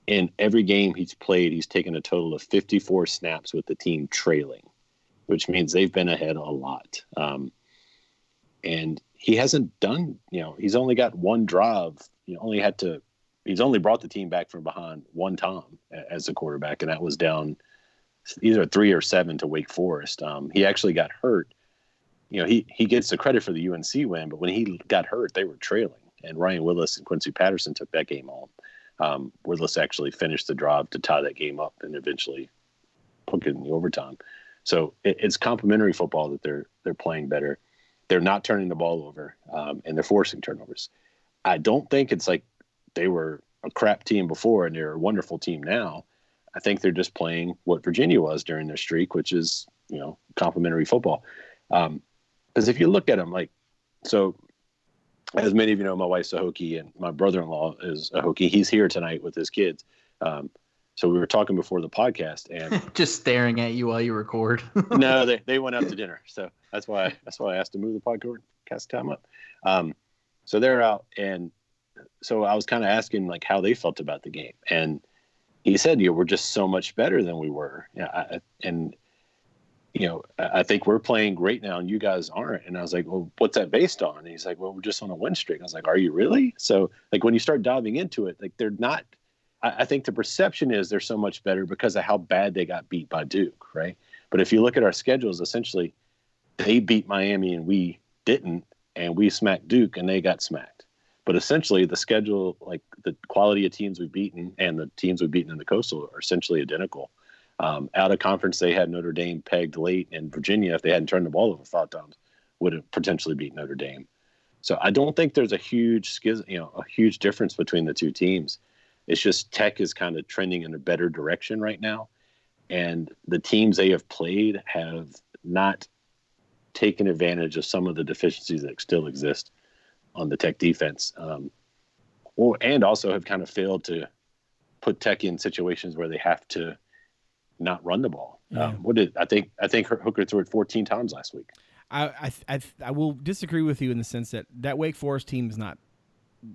in every game he's played, he's taken a total of 54 snaps with the team trailing, which means they've been ahead a lot. Um, and he hasn't done, you know, he's only got one drive. You only had to, he's only brought the team back from behind one time as a quarterback, and that was down either three or seven to Wake Forest. Um, he actually got hurt. You know, he he gets the credit for the UNC win, but when he got hurt, they were trailing, and Ryan Willis and Quincy Patterson took that game on. Um, Willis actually finished the drive to tie that game up and eventually put it in the overtime. So it, it's complementary football that they're they're playing better. They're not turning the ball over, um, and they're forcing turnovers. I don't think it's like they were a crap team before and they're a wonderful team now. I think they're just playing what Virginia was during their streak, which is you know complementary football. Because um, if you look at them, like so, as many of you know, my wife's a Hokie and my brother-in-law is a Hokie. He's here tonight with his kids. Um, so we were talking before the podcast and *laughs* just staring at you while you record. *laughs* no, they, *laughs* they went out to dinner. So that's why that's why I asked to move the podcast time up. Um, so they're out and so I was kind of asking like how they felt about the game. And he said, you know, we're just so much better than we were. Yeah. I, and you know, I think we're playing great now and you guys aren't. And I was like, well, what's that based on? And he's like, well, we're just on a win streak. I was like, are you really? So like when you start diving into it, like they're not I, think the perception is they're so much better because of how bad they got beat by Duke, right? But if you look at our schedules, essentially, they beat Miami and we didn't, and we smacked Duke and they got smacked. But essentially, the schedule, like the quality of teams we've beaten and the teams we've beaten in the Coastal, are essentially identical. Um, out of conference, they had Notre Dame pegged late, and Virginia, if they hadn't turned the ball over five times, would have potentially beat Notre Dame. So I don't think there's a huge, you know, a huge difference between the two teams. It's just Tech is kind of trending in a better direction right now. And the teams they have played have not taken advantage of some of the deficiencies that still exist on the Tech defense. Um, or, and also have kind of failed to put Tech in situations where they have to not run the ball. Yeah. Um, what did I think? I think Hooker threw it 14 times last week. I, I I I will disagree with you in the sense that that Wake Forest team is not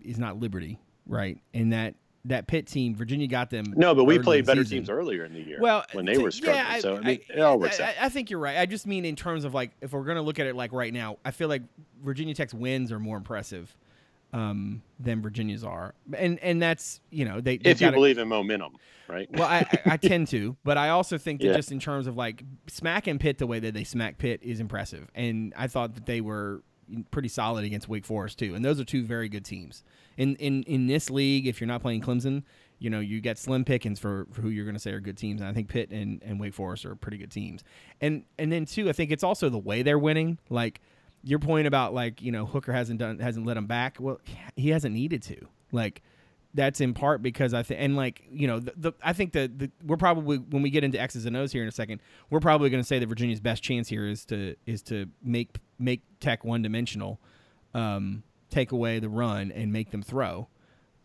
is not Liberty, right? And that that pit team, Virginia got them. No, but we played better season. teams earlier in the year. Well, when they were struggling. Yeah, I, so I mean, I, it all works I, I, think you're right. I just mean in terms of like if we're gonna look at it like right now, I feel like Virginia Tech's wins are more impressive um, than Virginia's are, and and that's you know they. If you believe in momentum, right? Well, I, I *laughs* tend to, but I also think that yeah. just in terms of like smacking Pitt the way that they smack Pitt is impressive, and I thought that they were pretty solid against Wake Forest too, and those are two very good teams. In in in this league, if you're not playing Clemson, you know you get slim pickings for, for who you're going to say are good teams. And I think Pitt and, and Wake Forest are pretty good teams. And and then too, I think it's also the way they're winning. Like your point about like you know Hooker hasn't done hasn't let him back. Well, he hasn't needed to. Like that's in part because I think, and like you know, the, the I think that the, we're probably when we get into X's and O's here in a second, we're probably going to say that Virginia's best chance here is to is to make make Tech one dimensional, um, take away the run and make them throw,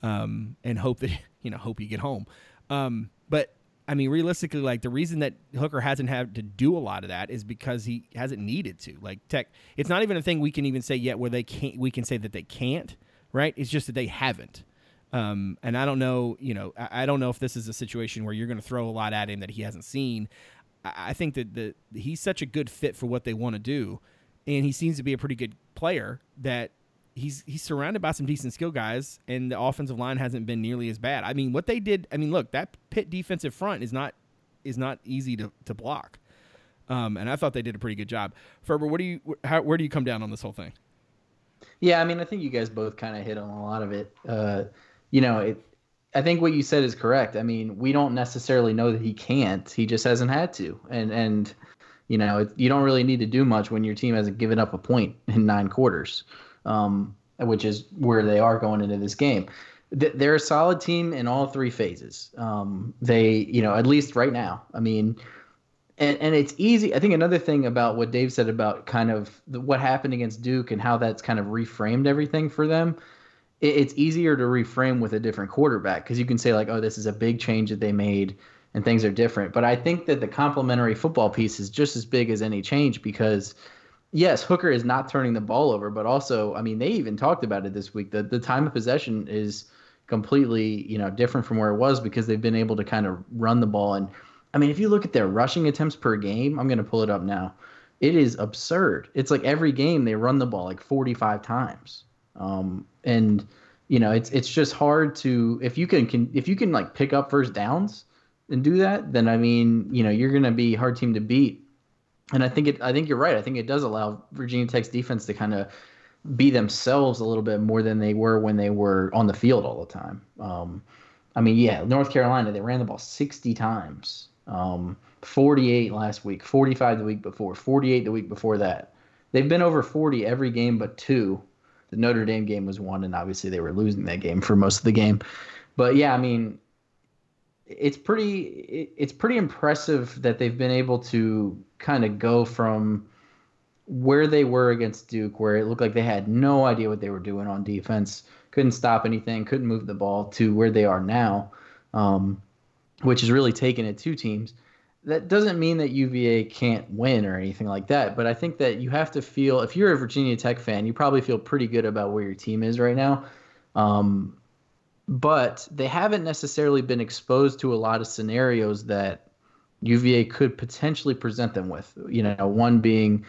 um, and hope that *laughs* you know hope you get home. Um, but I mean, realistically, like the reason that Hooker hasn't had to do a lot of that is because he hasn't needed to. Like Tech, it's not even a thing we can even say yet where they can't. We can say that they can't, right? It's just that they haven't. Um, and I don't know, you know, I, I, don't know if this is a situation where you're going to throw a lot at him that he hasn't seen. I, I think that the, he's such a good fit for what they want to do, and he seems to be a pretty good player that he's he's surrounded by some decent skill guys, and the offensive line hasn't been nearly as bad. I mean, what they did, I mean, look, that pit defensive front is not is not easy to, to block. Um, and I thought they did a pretty good job. Ferber, what do you how, where do you come down on this whole thing? Yeah, I mean, I think you guys both kind of hit on a lot of it. Uh, you know, it, I think what you said is correct. I mean, we don't necessarily know that he can't. He just hasn't had to, and and you know, it, you don't really need to do much when your team hasn't given up a point in nine quarters, um, which is where they are going into this game. They're a solid team in all three phases. Um, they, you know, at least right now. I mean, and and it's easy. I think another thing about what Dave said about kind of the, what happened against Duke and how that's kind of reframed everything for them it's easier to reframe with a different quarterback because you can say like, oh, this is a big change that they made and things are different. But I think that the complementary football piece is just as big as any change because yes, Hooker is not turning the ball over, but also, I mean, they even talked about it this week. The the time of possession is completely, you know, different from where it was because they've been able to kind of run the ball. And I mean, if you look at their rushing attempts per game, I'm gonna pull it up now. It is absurd. It's like every game they run the ball like 45 times. Um, and you know, it's it's just hard to if you can, can if you can like pick up first downs, and do that, then I mean, you know, you're going to be hard team to beat. And I think it. I think you're right. I think it does allow Virginia Tech's defense to kind of be themselves a little bit more than they were when they were on the field all the time. Um, I mean, yeah, North Carolina they ran the ball 60 times, um, 48 last week, 45 the week before, 48 the week before that. They've been over 40 every game but two. The Notre Dame game was one, and obviously they were losing that game for most of the game. But yeah, I mean, it's pretty it's pretty impressive that they've been able to kind of go from where they were against Duke, where it looked like they had no idea what they were doing on defense, couldn't stop anything, couldn't move the ball, to where they are now, um, which is really taken it two teams. That doesn't mean that UVA can't win or anything like that, but I think that you have to feel, if you're a Virginia Tech fan, you probably feel pretty good about where your team is right now. Um, but they haven't necessarily been exposed to a lot of scenarios that UVA could potentially present them with. You know, one being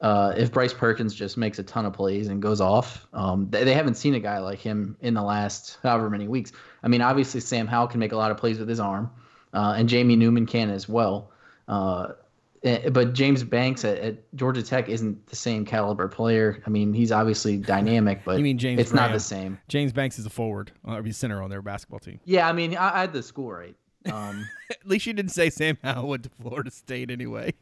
uh, if Bryce Perkins just makes a ton of plays and goes off. Um, they, they, haven't seen a guy like him in the last however many weeks. I mean, obviously Sam Howell can make a lot of plays with his arm, uh, and Jamie Newman can as well. Uh, but James Banks at, at, Georgia Tech isn't the same caliber player. I mean, he's obviously *laughs* dynamic, but you mean James it's Graham. not the same. James Banks is a forward, or be center on their basketball team. Yeah, I mean, I, I had the school right. *laughs* Um, At least you didn't say Sam Howell went to Florida State anyway.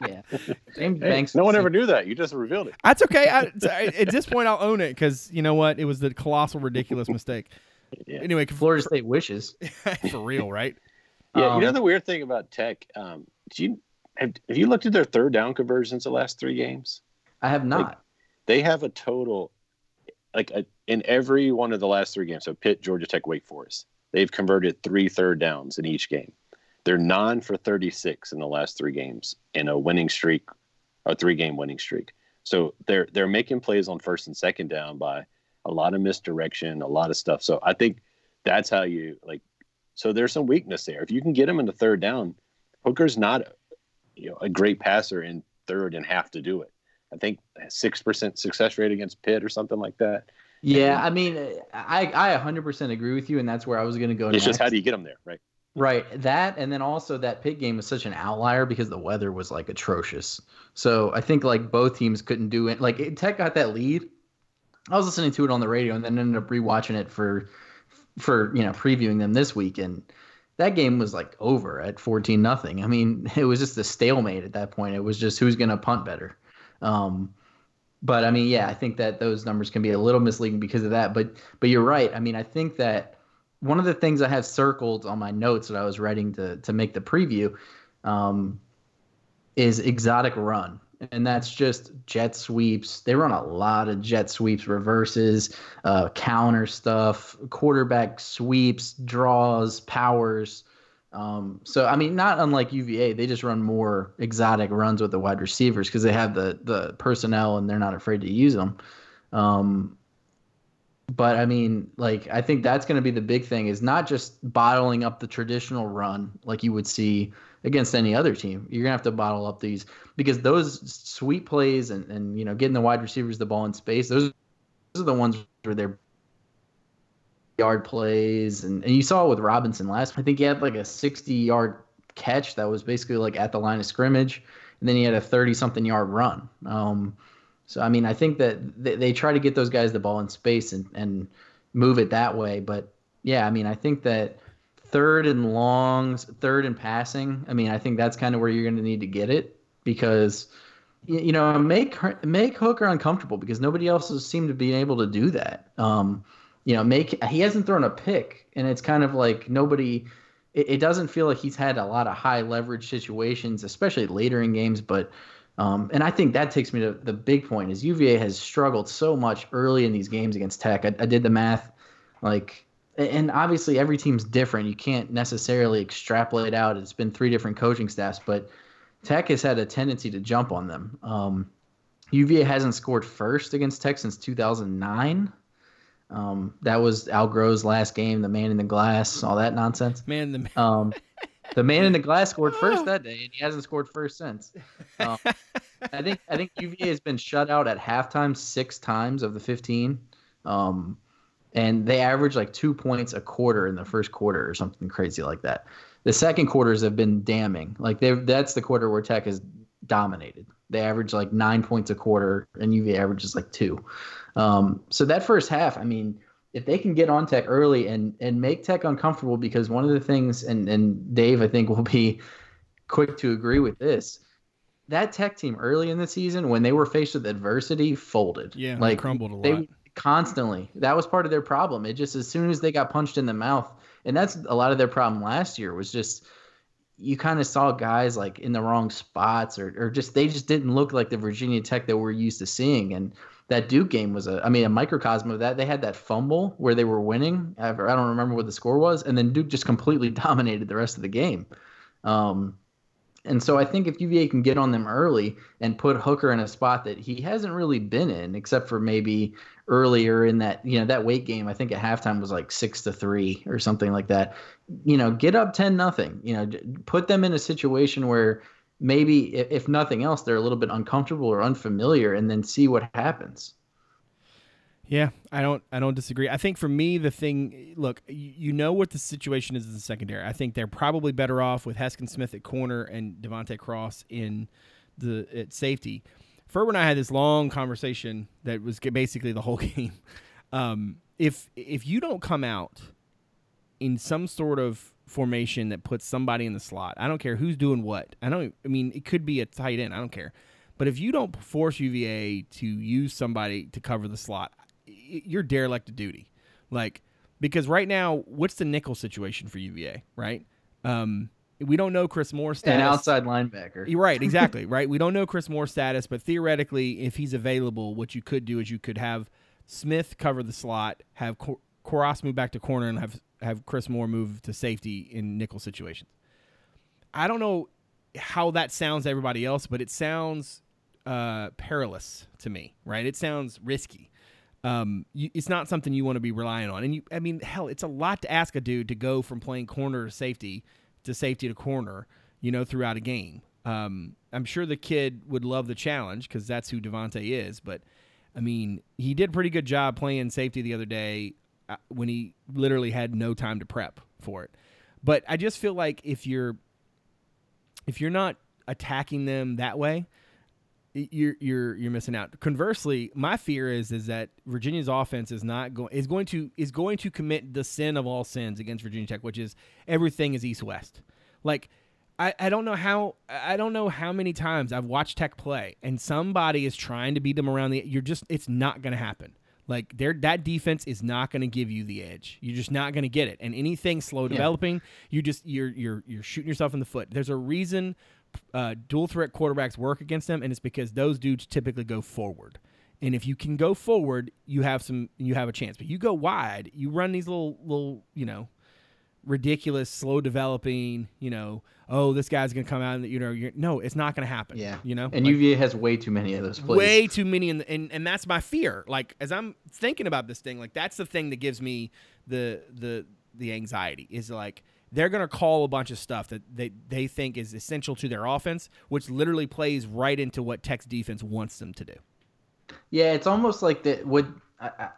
yeah, *laughs* James hey, Banks. No one ever knew that. You just revealed it. That's okay. I, at this point, I'll own it because you know what? It was the colossal, ridiculous mistake. Yeah. Anyway, Florida for, State wishes for real, right? Yeah. Um, you know the weird thing about Tech. Um, do you have, have you looked at their third down conversions the last three games? I have not. Like, they have a total, like a, in every one of the last three games. So Pitt, Georgia Tech, Wake Forest. They've converted three third downs in each game. They're nine for 36 in the last three games in a winning streak, a three game winning streak. So they're they're making plays on first and second down by a lot of misdirection, a lot of stuff. So I think that's how you like. So there's some weakness there. If you can get them in the third down, Hooker's not, you know, a great passer in third and have to do it. I think six percent success rate against Pitt or something like that. Yeah, I mean, I I 100% agree with you, and that's where I was going to go. It's next. just how do you get them there, right? Right. That and then also that Pitt game was such an outlier because the weather was like atrocious. So I think like both teams couldn't do it. Like Tech got that lead. I was listening to it on the radio and then ended up rewatching it for for you know previewing them this week and that game was like over at 14 nothing. I mean, *laughs* it was just a stalemate at that point. It was just who's going to punt better. Um, but I mean, yeah, I think that those numbers can be a little misleading because of that. But but you're right. I mean, I think that one of the things I have circled on my notes that I was writing to to make the preview um, is exotic run, and that's just jet sweeps. They run a lot of jet sweeps, reverses, uh, counter stuff, quarterback sweeps, draws, powers. Um, so I mean, not unlike UVA, they just run more exotic runs with the wide receivers because they have the the personnel and they're not afraid to use them. Um, but I mean, like I think that's going to be the big thing is not just bottling up the traditional run like you would see against any other team. You're gonna have to bottle up these because those sweet plays and and you know getting the wide receivers the ball in space. Those, those are the ones where they're yard plays and, and you saw it with Robinson last. I think he had like a 60 yard catch that was basically like at the line of scrimmage, and then he had a 30 something yard run. Um, so I mean, I think that they, they try to get those guys the ball in space and and move it that way. But yeah, I mean, I think that third and longs, third and passing. I mean, I think that's kind of where you're going to need to get it because you know make make Hooker uncomfortable because nobody else has seemed to be able to do that. Um, you know, make he hasn't thrown a pick, and it's kind of like nobody. It, it doesn't feel like he's had a lot of high leverage situations, especially later in games, but um, and I think that takes me to the big point is UVA has struggled so much early in these games against Tech. I, I did the math, like, and obviously every team's different. You can't necessarily extrapolate out. It's been three different coaching staffs, but Tech has had a tendency to jump on them. Um, UVA hasn't scored first against Tech since 2009. Um, that was Al Groh's last game, the man in the glass, all that nonsense. Man, the um, the man in the glass scored first *laughs* that day, and he hasn't scored first since. Um, I think I think UVA has been shut out at halftime six times of the fifteen, um, and they average like two points a quarter in the first quarter or something crazy like that. The second quarters have been damning. Like they that's the quarter where Tech has dominated. They average like nine points a quarter, and UVA averages like two. Um, so that first half, I mean, if they can get on Tech early and and make Tech uncomfortable, because one of the things, and and Dave, I think *laughs* will be quick to agree with this. That Tech team early in the season, when they were faced with adversity, folded. Yeah, like crumbled a lot. They, constantly. That was part of their problem. It just as soon as they got punched in the mouth, and that's a lot of their problem last year was just you kind of saw guys like in the wrong spots or or just they just didn't look like the Virginia Tech that we're used to seeing. And that Duke game was a I mean a microcosm of that. They had that fumble where they were winning. I don't remember what the score was, and then Duke just completely *laughs* dominated the rest of the game. Um, and so I think if UVA can get on them early and put Hooker in a spot that he hasn't really been in, except for maybe earlier in that, you know, that Wake game, I think at halftime was like six to three or something like that. You know, get up 10 nothing, you know, put them in a situation where maybe if nothing else, they're a little bit uncomfortable or unfamiliar and then see what happens. Yeah, I don't I don't disagree. I think for me the thing look, you know what the situation is in the secondary. I think they're probably better off with Heskin Smith at corner and De'Vante Cross in the at safety. Ferber and I had this long conversation that was basically the whole *laughs* game. Um, if if you don't come out in some sort of formation that puts somebody in the slot, I don't care who's doing what. I don't. I mean, it could be a tight end. I don't care. But if you don't force UVA to use somebody to cover the slot, you're derelict of duty. Like because right now, what's the nickel situation for UVA? Right. Um, we don't know Chris Moore's status. An outside linebacker. You're right, *laughs* exactly. right. We don't know Chris Moore's status, but theoretically, if he's available, what you could do is you could have Smith cover the slot, have Cross move back to corner, and have have Chris Moore move to safety in nickel situations. I don't know how that sounds to everybody else, but it sounds uh, perilous to me. Right? It sounds risky um, you, it's not something you want to be relying on. And you, I mean, hell, it's a lot to ask a dude to go from playing corner to safety to safety to corner, you know, throughout a game. Um, I'm sure the kid would love the challenge because that's who De'Vante is. But I mean, he did a pretty good job playing safety the other day uh, when he literally had no time to prep for it. But I just feel like if you're if you're not attacking them that way, you're you're you're missing out. Conversely, my fear is is that Virginia's offense is not going is going to is going to commit the sin of all sins against Virginia Tech, which is everything is east west. Like I, I don't know how I don't know how many times I've watched Tech play and somebody is trying to beat them around the you're just it's not going to happen. Like their that defense is not going to give you the edge. You're just not going to get it. And anything slow developing, yeah. you just you're you're you're shooting yourself in the foot. There's a reason uh, dual threat quarterbacks work against them, and it's because those dudes typically go forward. And if you can go forward, you have some, you have a chance. But you go wide, you run these little, little, you know, ridiculous, slow developing, you know, oh, this guy's gonna come out and you know, you're, no, it's not gonna happen. Yeah, you know, and like, UVA has way too many of those plays. Way too many, and and and that's my fear. Like as I'm thinking about this thing, like that's the thing that gives me the the the anxiety is like they're going to call a bunch of stuff that they, they think is essential to their offense, which literally plays right into what Tech's defense wants them to do. Yeah, it's almost like that. Would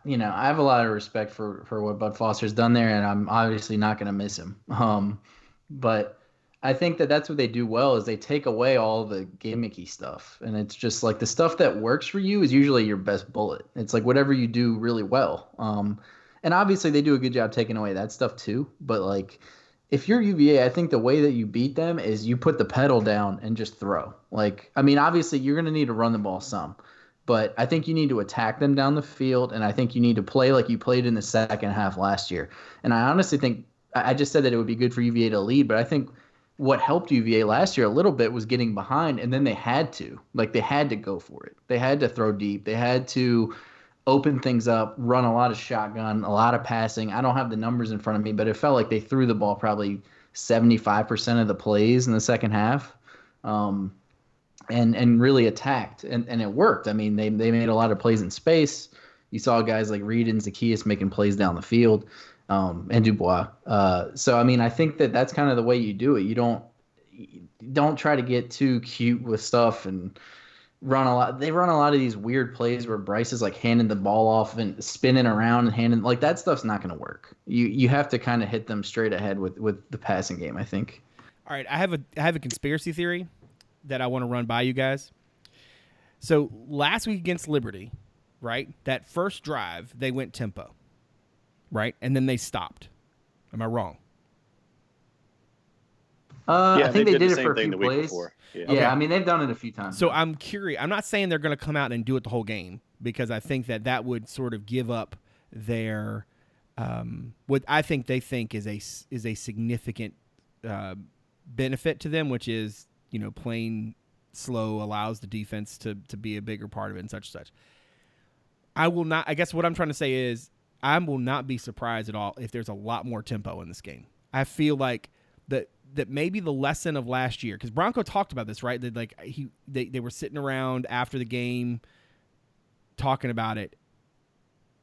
you know? I have a lot of respect for for what Bud Foster's done there, and I'm obviously not going to miss him. *laughs* Um, but I think that that's what they do well is they take away all the gimmicky stuff, and it's just like the stuff that works for you is usually your best bullet. It's like whatever you do really well. Um, and obviously they do a good job taking away that stuff too. But like if you're UVA, I think the way that you beat them is you put the pedal down and just throw. Like, I mean, obviously you're going to need to run the ball some, but I think you need to attack them down the field, and I think you need to play like you played in the second half last year. And I honestly think I just said that it would be good for UVA to lead, but I think what helped UVA last year a little bit was getting behind, and then they had to, like, they had to go for it. They had to throw deep. They had to open things up, run a lot of shotgun, a lot of passing. I don't have the numbers in front of me, but it felt like they threw the ball probably 75% of the plays in the second half. Um, and and really attacked and, and it worked. I mean, they they made a lot of plays in space. You saw guys like Reed and Zaccheaus making plays down the field, um, and Dubois. Uh, so I mean, I think that that's kind of the way you do it. You don't you don't try to get too cute with stuff and run a lot. They run a lot of these weird plays where Bryce is like handing the ball off and spinning around and handing like that stuff's not going to work. You you have to kind of hit them straight ahead with with the passing game. I think. All right, I have a I have a conspiracy theory that I want to run by you guys. So last week against Liberty, right? That first drive they went tempo, right, and then they stopped. Am I wrong? Uh, yeah, I think they, did, did the it same for a thing few the week plays. Yeah. Yeah, Okay. I mean they've done it a few times. So I'm curious. I'm not saying they're going to come out and do it the whole game because I think that that would sort of give up their um, what I think they think is a s- is a significant uh, benefit to them, which is you know playing slow allows the defense to to be a bigger part of it and such and such. I will not. I guess what I'm trying to say is I will not be surprised at all if there's a lot more tempo in this game. I feel like that that maybe the lesson of last year because Bronco talked about this right? That like he they, they were sitting around after the game talking about it.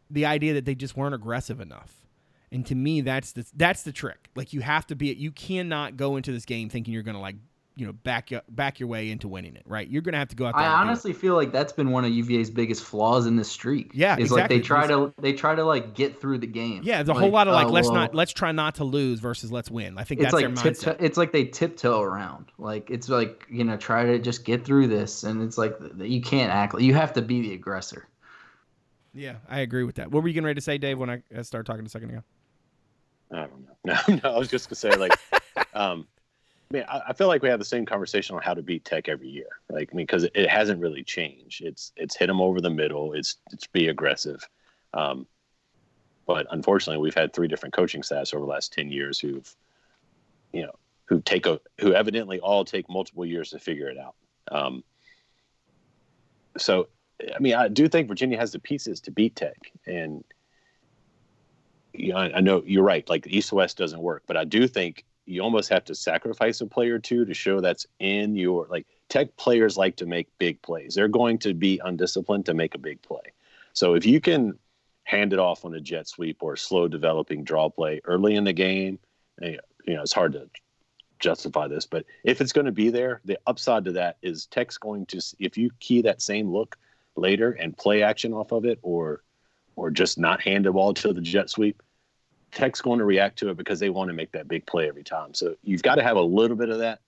The idea that they just weren't aggressive enough. And to me that's the that's the trick. Like you have to be you cannot go into this game thinking you're gonna like you know back your back your way into winning it right you're gonna have to go out there I and it. honestly feel like that's been one of UVA's biggest flaws in this streak. Yeah, is like they try to they try to like get through the game. yeah there's a whole lot of like oh, let's well, not let's try not to lose versus let's win i think It's that's like their tiptoe, mindset it's like they tiptoe around. Like it's like you know try to just get through this, and it's like you can't act. You have to be the aggressor. yeah i agree with that what were you getting ready to say dave when i I started talking a second ago I don't know. *laughs* No, no, I was just gonna say like, *laughs* um, I mean, I, feel like we have the same conversation on how to beat Tech every year. Like, I mean, because it, it hasn't really changed. It's it's hit them over the middle. It's it's be aggressive. Um, but unfortunately, we've had three different coaching staffs over the last ten years who've, you know, who take a who evidently all take multiple years to figure it out. Um, so, I mean, I do think Virginia has the pieces to beat Tech, and you know, I, I know you're right. Like East West doesn't work, but I do think you almost have to sacrifice a player or two to show that's in your like tech players like to make big plays. They're going to be undisciplined to make a big play. So if you can hand it off on a jet sweep or a slow developing draw play early in the game, eh, you know, it's hard to justify this, but if it's going to be there, the upside to that is Tech's going to if you key that same look later and play action off of it or or just not hand the ball to the jet sweep, Tech's going to react to it because they want to make that big play every time. So you've got to have a little bit of that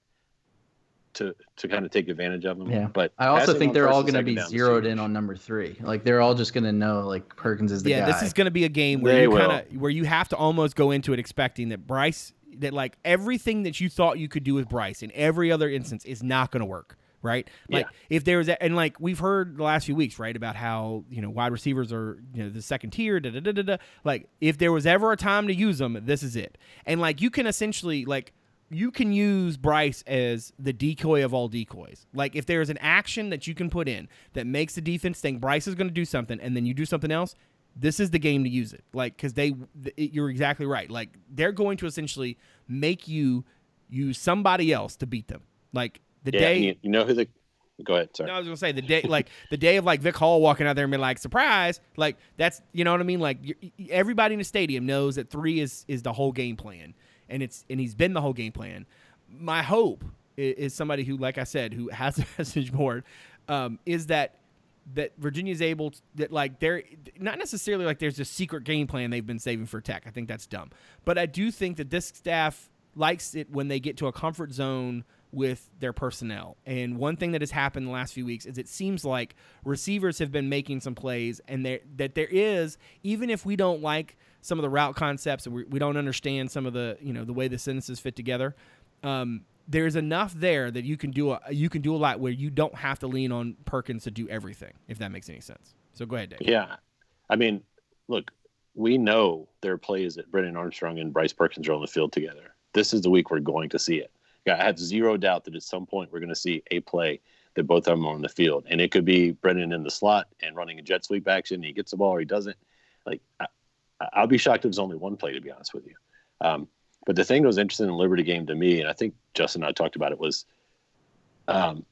to to kind of take advantage of them. Yeah. But I also think they're all going to be zeroed in on number three. Like they're all just going to know like Perkins is the yeah, guy. Yeah, this is going to be a game where They you kind of where you have to almost go into it expecting that Bryce that like everything that you thought you could do with Bryce in every other instance is not going to work, right? Like if there was a, and like we've heard the last few weeks, right, about how you know wide receivers are you know the second tier, da da da da da. Like if there was ever a time to use them, this is it. And like you can essentially like you can use Bryce as the decoy of all decoys. Like if there's an action that you can put in that makes the defense think Bryce is going to do something, and then you do something else, this is the game to use it. Like because they, th- you're exactly right. Like they're going to essentially make you use somebody else to beat them. Like the Yeah, day. you, you know who the go ahead. Sorry. No, I was gonna say the day, like *laughs* the day of like Vic Hall walking out there and be like, "Surprise!" Like that's you know what I mean. Like everybody in the stadium knows that three is is the whole game plan, and it's and he's been the whole game plan. My hope is, is somebody who, like I said, who *laughs* has a message board, um, is that that Virginia's able to, that like they're not necessarily like there's a secret game plan they've been saving for Tech. I think that's dumb, but I do think that this staff likes it when they get to a comfort zone with their personnel. And one thing that has happened the last few weeks is it seems like receivers have been making some plays, and there that there is even if we don't like some of the route concepts and we, we don't understand some of the you know the way the sentences fit together. Um, there's enough there that you can do a you can do a lot where you don't have to lean on Perkins to do everything, if that makes any sense. So go ahead, Dave. Yeah, I mean, look, we know there are plays that Brennan Armstrong and Bryce Perkins are on the field together. This is the week we're going to see it. I have zero doubt that at some point we're going to see a play that both of them are on the field, and it could be Brennan in the slot and running a jet sweep action. He gets the ball or he doesn't. Like, I, I'll be shocked if there's only one play, to be honest with you. Um, but the thing that was interesting in the Liberty game to me, and I think Justin and I talked about it, was um,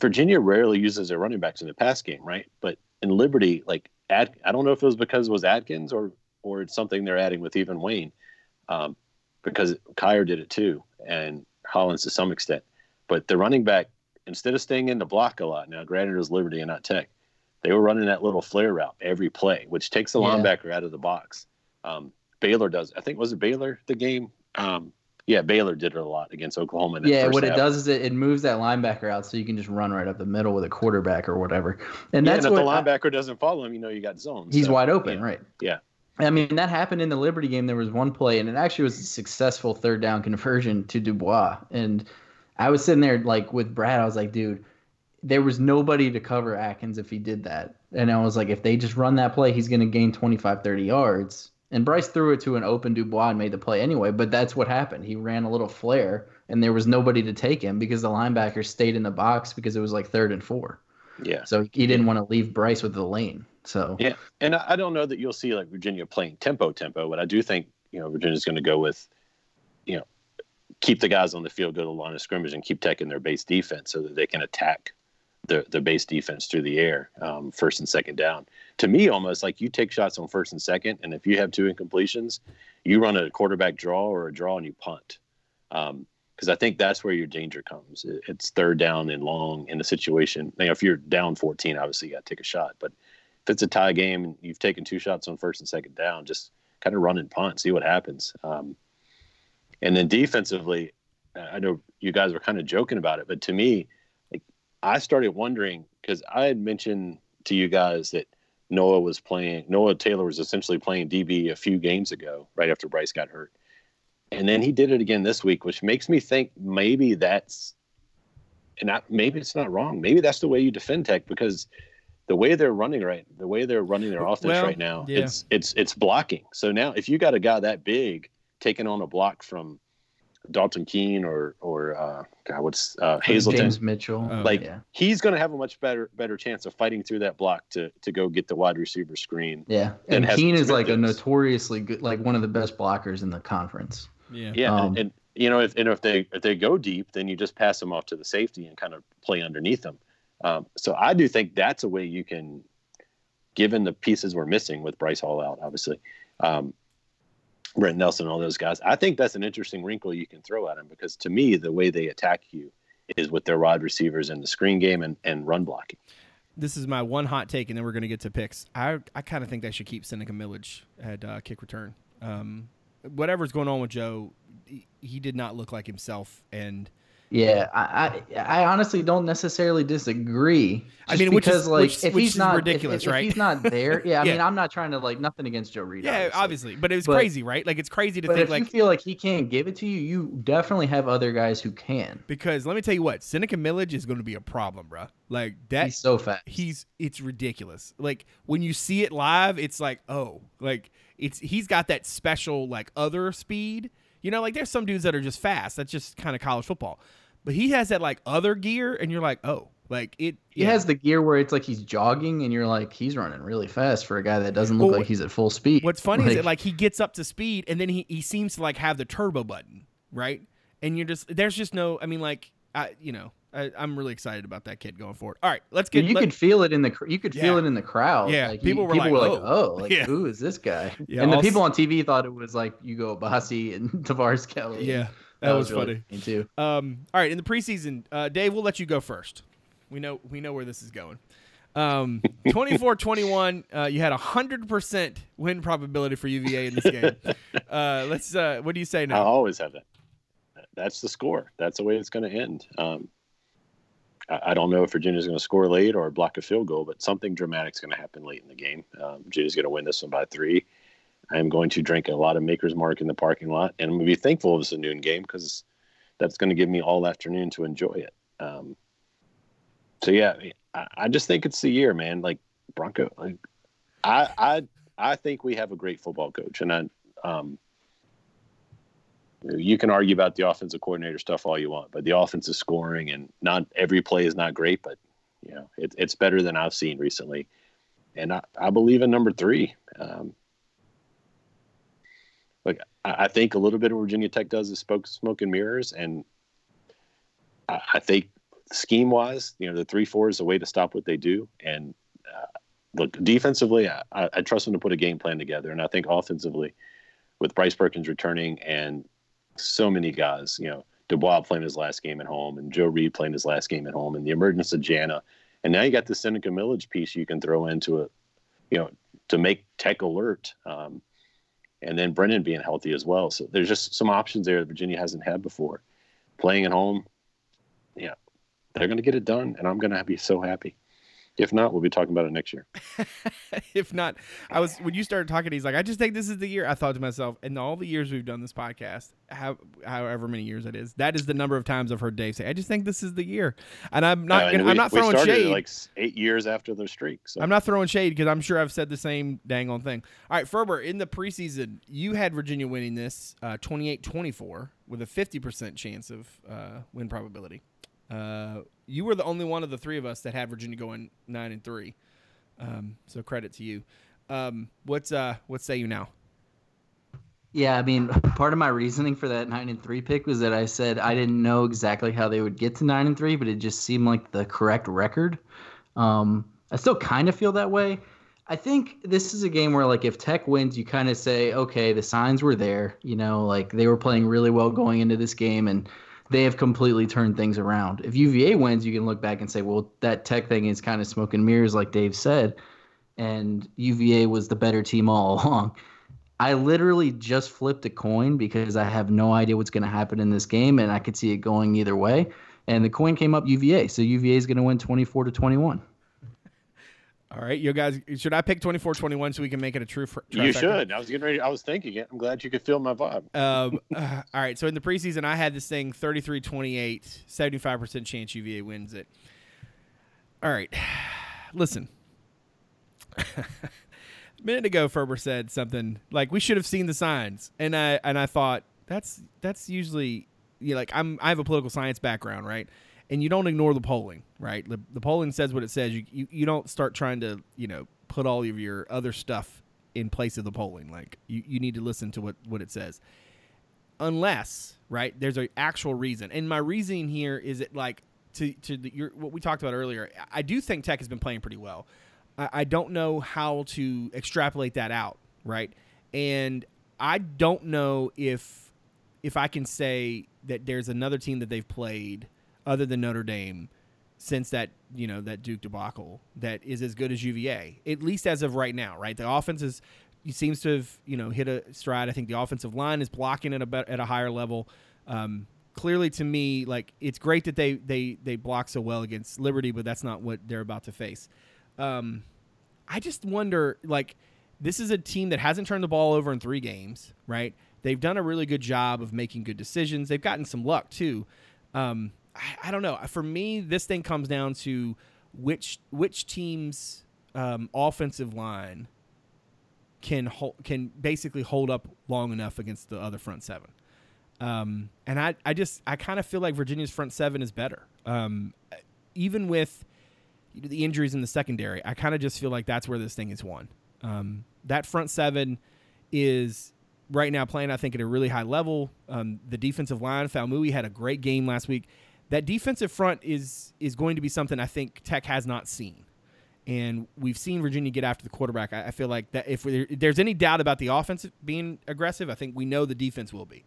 Virginia rarely uses their running backs in the pass game, right? But in Liberty, like Ad, I don't know if it was because it was Atkins or or it's something they're adding with even Wayne, um, because Kier did it too, and Hollins to some extent. But the running back instead of staying in the block a lot. Now, granted, it was Liberty and not Tech. They were running that little flare route every play, which takes the Yeah. linebacker out of the box. Um, Baylor does. I think was it Baylor the game? Um, yeah, Baylor did it a lot against Oklahoma. Yeah, what it does is it, it moves that linebacker out so you can just run right up the middle with a quarterback or whatever. And Yeah, that's and if what the I- linebacker doesn't follow him, you know you got zones. He's So, wide open, yeah. right? Yeah. I mean, that happened in the Liberty game. There was one play, and it actually was a successful third down conversion to Dubois. And I was sitting there like with Brad. I was like, dude, there was nobody to cover Atkins if he did that. And I was like, if they just run that play, he's going to gain 25, 30 yards. And Bryce threw it to an open Dubois and made the play anyway. But that's what happened. He ran a little flare, and there was nobody to take him because the linebacker stayed in the box because it was like third and four. Yeah. So he didn't want to leave Bryce with the lane. So Yeah, and I don't know that you'll see like Virginia playing tempo tempo, but I do think you know Virginia's going to go with, you know, keep the guys on the field, go to the line of scrimmage, and keep taking their base defense so that they can attack the the base defense through the air, um, first and second down. To me, almost like you take shots on first and second, and if you have two incompletions, you run a quarterback draw or a draw and you punt. Um, because I think that's where your danger comes. It's third down and long in a situation. You know, if you're down 14, obviously you got to take a shot. But if it's a tie game and you've taken two shots on first and second down, just kind of run and punt, see what happens. Um, and then defensively, I know you guys were kind of joking about it, but to me, like I started wondering because I had mentioned to you guys that Noah was playing. Noah Taylor was essentially playing DB a few games ago, right after Bryce got hurt, and then he did it again this week, which makes me think maybe that's, and I, maybe it's not wrong. Maybe that's the way you defend Tech because the way they're running right, the way they're running their offense Well, right now, yeah. it's it's it's blocking. So now, if you got a guy that big taking on a block from Dalton Keene or or uh, God, what's uh, Hazelton, James Mitchell. Oh, like yeah. he's going to have a much better better chance of fighting through that block to to go get the wide receiver screen. Yeah, and and Keene is Smith like a notoriously good, like one of the best blockers in the conference. Yeah. Yeah, Um, and, and you know if and if they if they go deep, then you just pass them off to the safety and kind of play underneath them. Um, so I do think that's a way you can, given the pieces we're missing with Bryce Hall out, obviously, um, Brenton Nelson, and all those guys. I think that's an interesting wrinkle you can throw at them because to me, the way they attack you is with their wide receivers and the screen game and, and run blocking. This is my one hot take, and then we're going to get to picks. I I kind of think they should keep Seneca Milledge at uh, kick return. Um, whatever's going on with Joe, he, he did not look like himself, and Yeah, I, I, I honestly don't necessarily disagree. I mean, which is- because, like which- if which he's not ridiculous, if, if right? he's not there, *laughs* yeah. I Yeah. mean, I'm not trying to like nothing against Joe Reed. yeah, obviously, but it was But- crazy, right? Like it's crazy to But think if like you feel like he can't give it to you, you definitely have other guys who can. because let me tell you what, Seneca Milledge is going to be a problem, bro. Like that, He's so fast. he's it's ridiculous. Like when you see it live, it's like oh, like it's he's got that special like other speed. You know, like there's some dudes that are just fast. That's just kind of college football. But he has that like other gear, and you're like oh, like it. He yeah. has the gear where it's like he's jogging, and you're like, he's running really fast for a guy that doesn't look Well, like he's at full speed. What's funny is that like he gets up to speed, and then he he seems to like have the turbo button, right? And you're just there's just no. I mean, like I you know. I, I'm really excited about that kid going forward. All right, let's get. you let- could feel it in the you could feel Yeah. it in the crowd. Yeah, like, people you- were people like, were like, "Oh." oh, like Yeah. who is this guy? Yeah, and the people on TV thought it was like Hugo Bassi and *laughs* Tavares Kelly. yeah, that, was, really funny. funny too. Um, all right, in the preseason, uh, Dave, we'll let you go first. We know we know where this is going. Um, *laughs* 24-21, uh, you had a hundred percent win probability for UVA in this game. *laughs* Uh, let's. Uh, what do you say now? I always have that. That's the score. That's the way it's going to end. Um, I, I don't know if Virginia's going to score late or block a field goal, but something dramatic is going to happen late in the game. Um, Virginia's going to win this one by three. I am going to drink a lot of Maker's Mark in the parking lot, and I'm going to be thankful it's a noon game because that's going to give me all afternoon to enjoy it. Um, so yeah, I, I just think it's the year, man. Like Bronco, like I, I, I think we have a great football coach, and I, um, you can argue about the offensive coordinator stuff all you want, but the offense is scoring, and not every play is not great, but you know it, it's better than I've seen recently, and I, I believe in number three. Um, look, I, think a little bit of Virginia Tech does is smoke, smoke and mirrors, and I, think scheme wise, you know, the three four is a way to stop what they do, and uh, look defensively, I, I I trust them to put a game plan together, and I think offensively, with Bryce Perkins returning and so many guys, you know, Dubois playing his last game at home, and Joe Reed playing his last game at home, and the emergence of Jana, and now you got the Seneca Milledge piece you can throw into it, you know, to make Tech alert, um, and then Brennan being healthy as well. So there's just some options there that Virginia hasn't had before. Playing at home, yeah, they're going to get it done, and I'm going to be so happy. If not, we'll be talking about it next year. *laughs* if not, I was when you started talking, he's like, I just think this is the year. I thought to myself, in all the years we've done this podcast, how, however many years it is, that is the number of times I've heard Dave say, I just think this is the year. And I'm not, uh, gonna, we, I'm not throwing shade. like eight years after the streak. So. I'm not throwing shade because I'm sure I've said the same dang on thing. All right, Ferber, in the preseason, you had Virginia winning this uh, 28-24 with a 50% chance of uh, win probability. Uh, you were the only one of the three of us that had Virginia going nine and three. Um, so credit to you. Um, what's uh, what say you now? Yeah, I mean, part of my reasoning for that nine and three pick was that I said I didn't know exactly how they would get to nine and three, but it just seemed like the correct record. Um, I still kind of feel that way. I think this is a game where, like, if Tech wins, you kind of say, okay, the signs were there. You know, like they were playing really well going into this game, and they have completely turned things around. If UVA wins, you can look back and say, well, that tech thing is kind of smoke and mirrors, like Dave said, and UVA was the better team all *laughs* along. I literally just flipped a coin because I have no idea what's going to happen in this game, and I could see it going either way. And the coin came up UVA, so UVA is going to win 24 to 21. All right, you guys, should I pick 24-21 so we can make it a true? Fr- you should. I was getting ready. I was thinking it. I'm glad you could feel my vibe. Um, *laughs* uh, all right, so in the preseason, I had this thing 33-28, 75% chance UVA wins it. All right, *sighs* listen. *laughs* a minute ago, Ferber said something like we should have seen the signs, and I and I thought that's that's usually you know, like I'm I have a political science background, right? And you don't ignore the polling, right? The, the polling says what it says. You, you you don't start trying to you know put all of your other stuff in place of the polling. Like you, you need to listen to what what it says, unless right there's an actual reason. And my reasoning here is it like to to the, your, what we talked about earlier. I do think Tech has been playing pretty well. I, I don't know how to extrapolate that out, right? And I don't know if if I can say that there's another team that they've played other than Notre Dame since that you know that Duke debacle that is as good as UVA at least as of right now. Right, the offense is seems to have you know hit a stride. I think the offensive line is blocking at a at a higher level. Um, clearly, to me, like it's great that they they they block so well against Liberty, but that's not what they're about to face. Um, I just wonder, like, this is a team that hasn't turned the ball over in three games, right? They've done a really good job of making good decisions. They've gotten some luck too. Um, I, I, don't know. For me, this thing comes down to which which team's um, offensive line can can basically hold up long enough against the other front seven. Um, and I, I just I kind of feel like Virginia's front seven is better. Um, even with the injuries in the secondary, I kind of just feel like that's where this thing is won. Um, that front seven is right now playing, I think, at a really high level. Um, the defensive line, Faumui had a great game last week that defensive front is is going to be something I think Tech has not seen. And we've seen Virginia get after the quarterback. I, I feel like that if, if, there's any doubt about the offense being aggressive, I think we know the defense will be,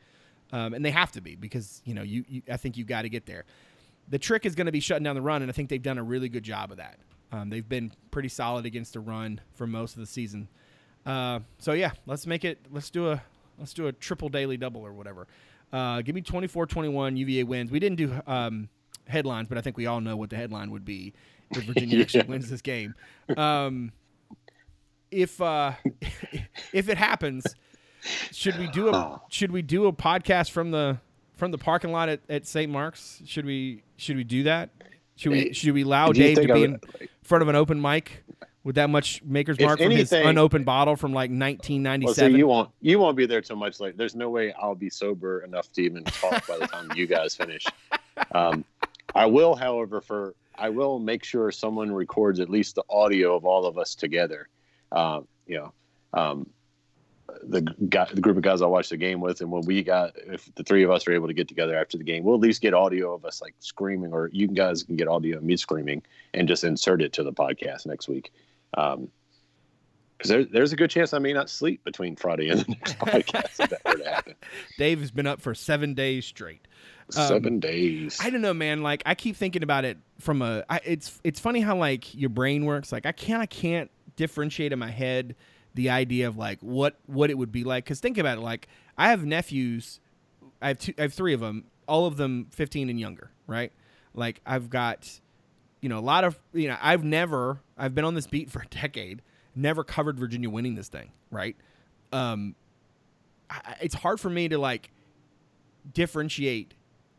um, and they have to be because you know you, you I think you've got to get there. The trick is going to be shutting down the run, and I think they've done a really good job of that. Um, they've been pretty solid against the run for most of the season. Uh, so yeah, let's make it. Let's do a let's do a triple daily double or whatever. Uh, give me 24-21 UVA wins. We didn't do um, headlines, but I think we all know what the headline would be if *laughs* Virginia yeah. actually wins this game. Um, if uh, *laughs* if it happens, should we do a oh. should we do a podcast from the from the parking lot at, at St. Mark's? Should we should we do that? Should we should we allow Dave to be in front of an open mic with that much maker's mark from his unopened bottle from like 1997. Well, see, you won't you won't be there too much later. There's no way I'll be sober enough to even talk by the time you guys finish. *laughs* Um, I will, however, for I will make sure someone records at least the audio of all of us together. Um, you know, um, the guy, the group of guys I watched the game with, and when we got, if the three of us are able to get together after the game, we'll at least get audio of us like screaming, or you guys can get audio of me screaming and just insert it to the podcast next week. Um, Because there, there's a good chance I may not sleep between Friday and the next *laughs* podcast if that were to happen. Dave has been up for seven days straight. Seven um, days. I don't know, man. Like I keep thinking about it from a. I, it's it's funny how like your brain works. Like I can't I can't differentiate in my head the idea of like what what it would be like. Because think about it. Like I have nephews. I have two. I have three of them. All of them 15 and younger. Right. Like I've got, you know, a lot of you know. I've never. I've been on this beat for a decade. Never covered Virginia winning this thing. Right. Um. I, it's hard for me to like differentiate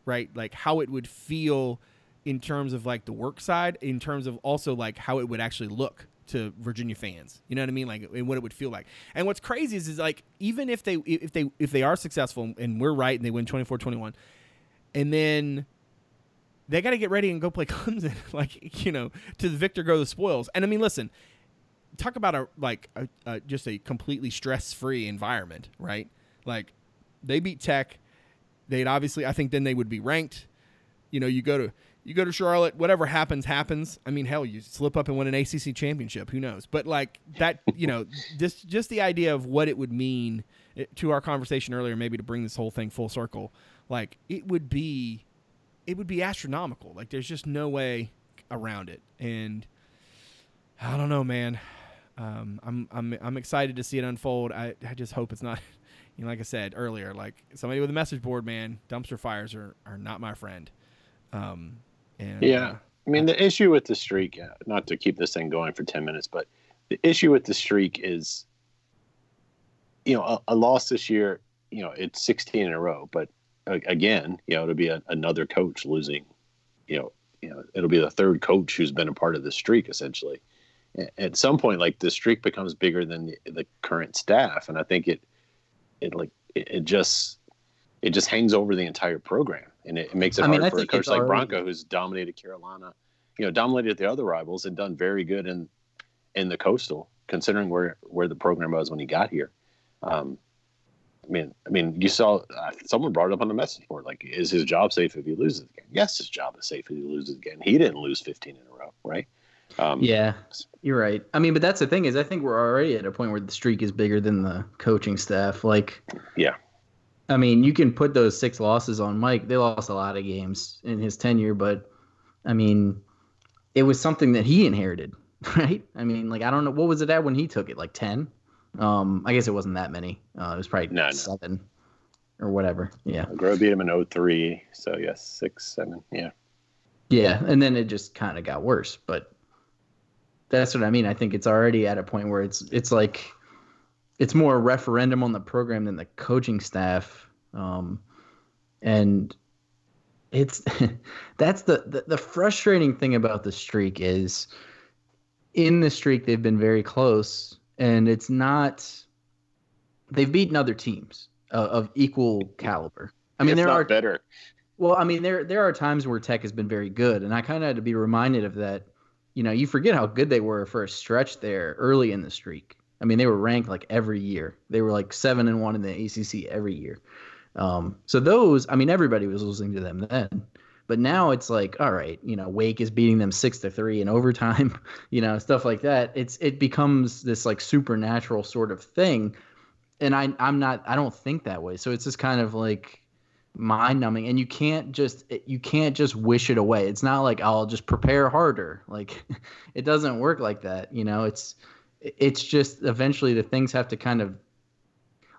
right? Like how it would feel in terms of like the work side, in terms of also like how it would actually look to Virginia fans. You know what I mean? Like and what it would feel like. And what's crazy is is like even if they if they if they are successful and we're right and they win 24-21 and then they got to get ready and go play *laughs* Clemson like, you know, to the victor go the spoils. And I mean, listen, talk about a like a, a, just a completely stress-free environment, right? Like they beat Tech they'd obviously I think then they would be ranked. You know, you go to you go to Charlotte, whatever happens happens. I mean, hell, you slip up and win an ACC championship, who knows? But like that, you know, just just the idea of what it would mean eh, to our conversation earlier, maybe to bring this whole thing full circle, like it would be it would be astronomical. Like there's just no way around it. And I don't know, man. Um, I'm I'm I'm excited to see it unfold. I, I just hope it's not *laughs* you know, like I said earlier, like somebody with a message board, man, dumpster fires are, are not my friend. Um, and, yeah. Uh, I mean, the issue with the streak, uh, not to keep this thing going for 10 minutes, but the issue with the streak is, you know, a, a loss this year, you know, it's 16 in a row, but again, you know, it'll be a, another coach losing, you know, you know, it'll be the third coach who's been a part of the streak essentially. At some point, like the streak becomes bigger than the, the current staff. And I think it, it like it, it just it just hangs over the entire program, and it, it makes it I hard mean, for a coach like already... Bronco, who's dominated Carolina, you know, dominated the other rivals and done very good in in the coastal, considering where where the program was when he got here. Um, I mean, I mean, you saw uh, someone brought it up on the message board. Like, is his job safe if he loses again? Yes, his job is safe if he loses again. He didn't lose 15 in a row, right? Um, yeah, you're right. I mean, but that's the thing is, I think we're already at a point where the streak is bigger than the coaching staff. Like, yeah. I mean, you can put those six losses on Mike. They lost a lot of games in his tenure, but I mean, it was something that he inherited, *laughs* right? I mean, like I don't know what was it at when he took it, like ten. Um, I guess it wasn't that many. Uh, it was probably no, seven no. or whatever. Yeah. Groh beat him in 03, so yes, six, seven, yeah. Yeah, and then it just kind of got worse, but that's what I mean. I think it's already at a point where it's it's like it's more a referendum on the program than the coaching staff, um, and it's *laughs* that's the, the the frustrating thing about the streak is in the streak they've been very close, and it's not they've beaten other teams uh, of equal caliber. I mean, there are better. Well, I mean, there there are times where Tech has been very good, and I kind of had to be reminded of that you know, you forget how good they were for a stretch there early in the streak. I mean, they were ranked like every year. They were like seven and one in the ACC every year. Um, so those, I mean, everybody was losing to them then. But now it's like, all right, you know, Wake is beating them six to three in overtime, *laughs* you know, stuff like that. It's it becomes this like supernatural sort of thing. And I I'm not I don't think that way. So it's just kind of like mind numbing and you can't just you can't just wish it away it's not like i'll just prepare harder *laughs* like it doesn't work like that you know it's it's just eventually the things have to kind of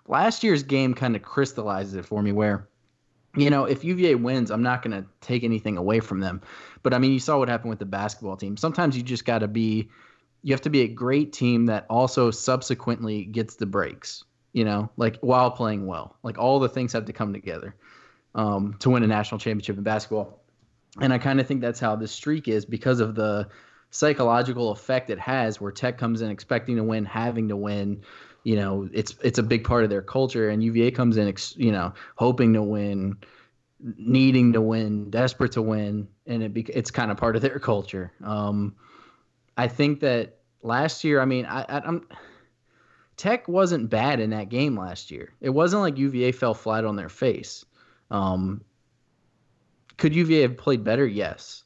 last year's game kind of crystallizes it for me where you know if uva wins i'm not going to take anything away from them but i mean you saw what happened with the basketball team sometimes you just got to be you have to be a great team that also subsequently gets the breaks you know like while playing well like all the things have to come together um, to win a national championship in basketball. And I kind of think that's how this streak is because of the psychological effect it has, where Tech comes in expecting to win, having to win. You know, it's it's a big part of their culture, and UVA comes in, you know, hoping to win, needing to win, desperate to win, and it it's kind of part of their culture. Um, I think that last year, I mean, I, I, I'm Tech wasn't bad in that game last year. It wasn't like UVA fell flat on their face. Um, could UVA have played better? Yes.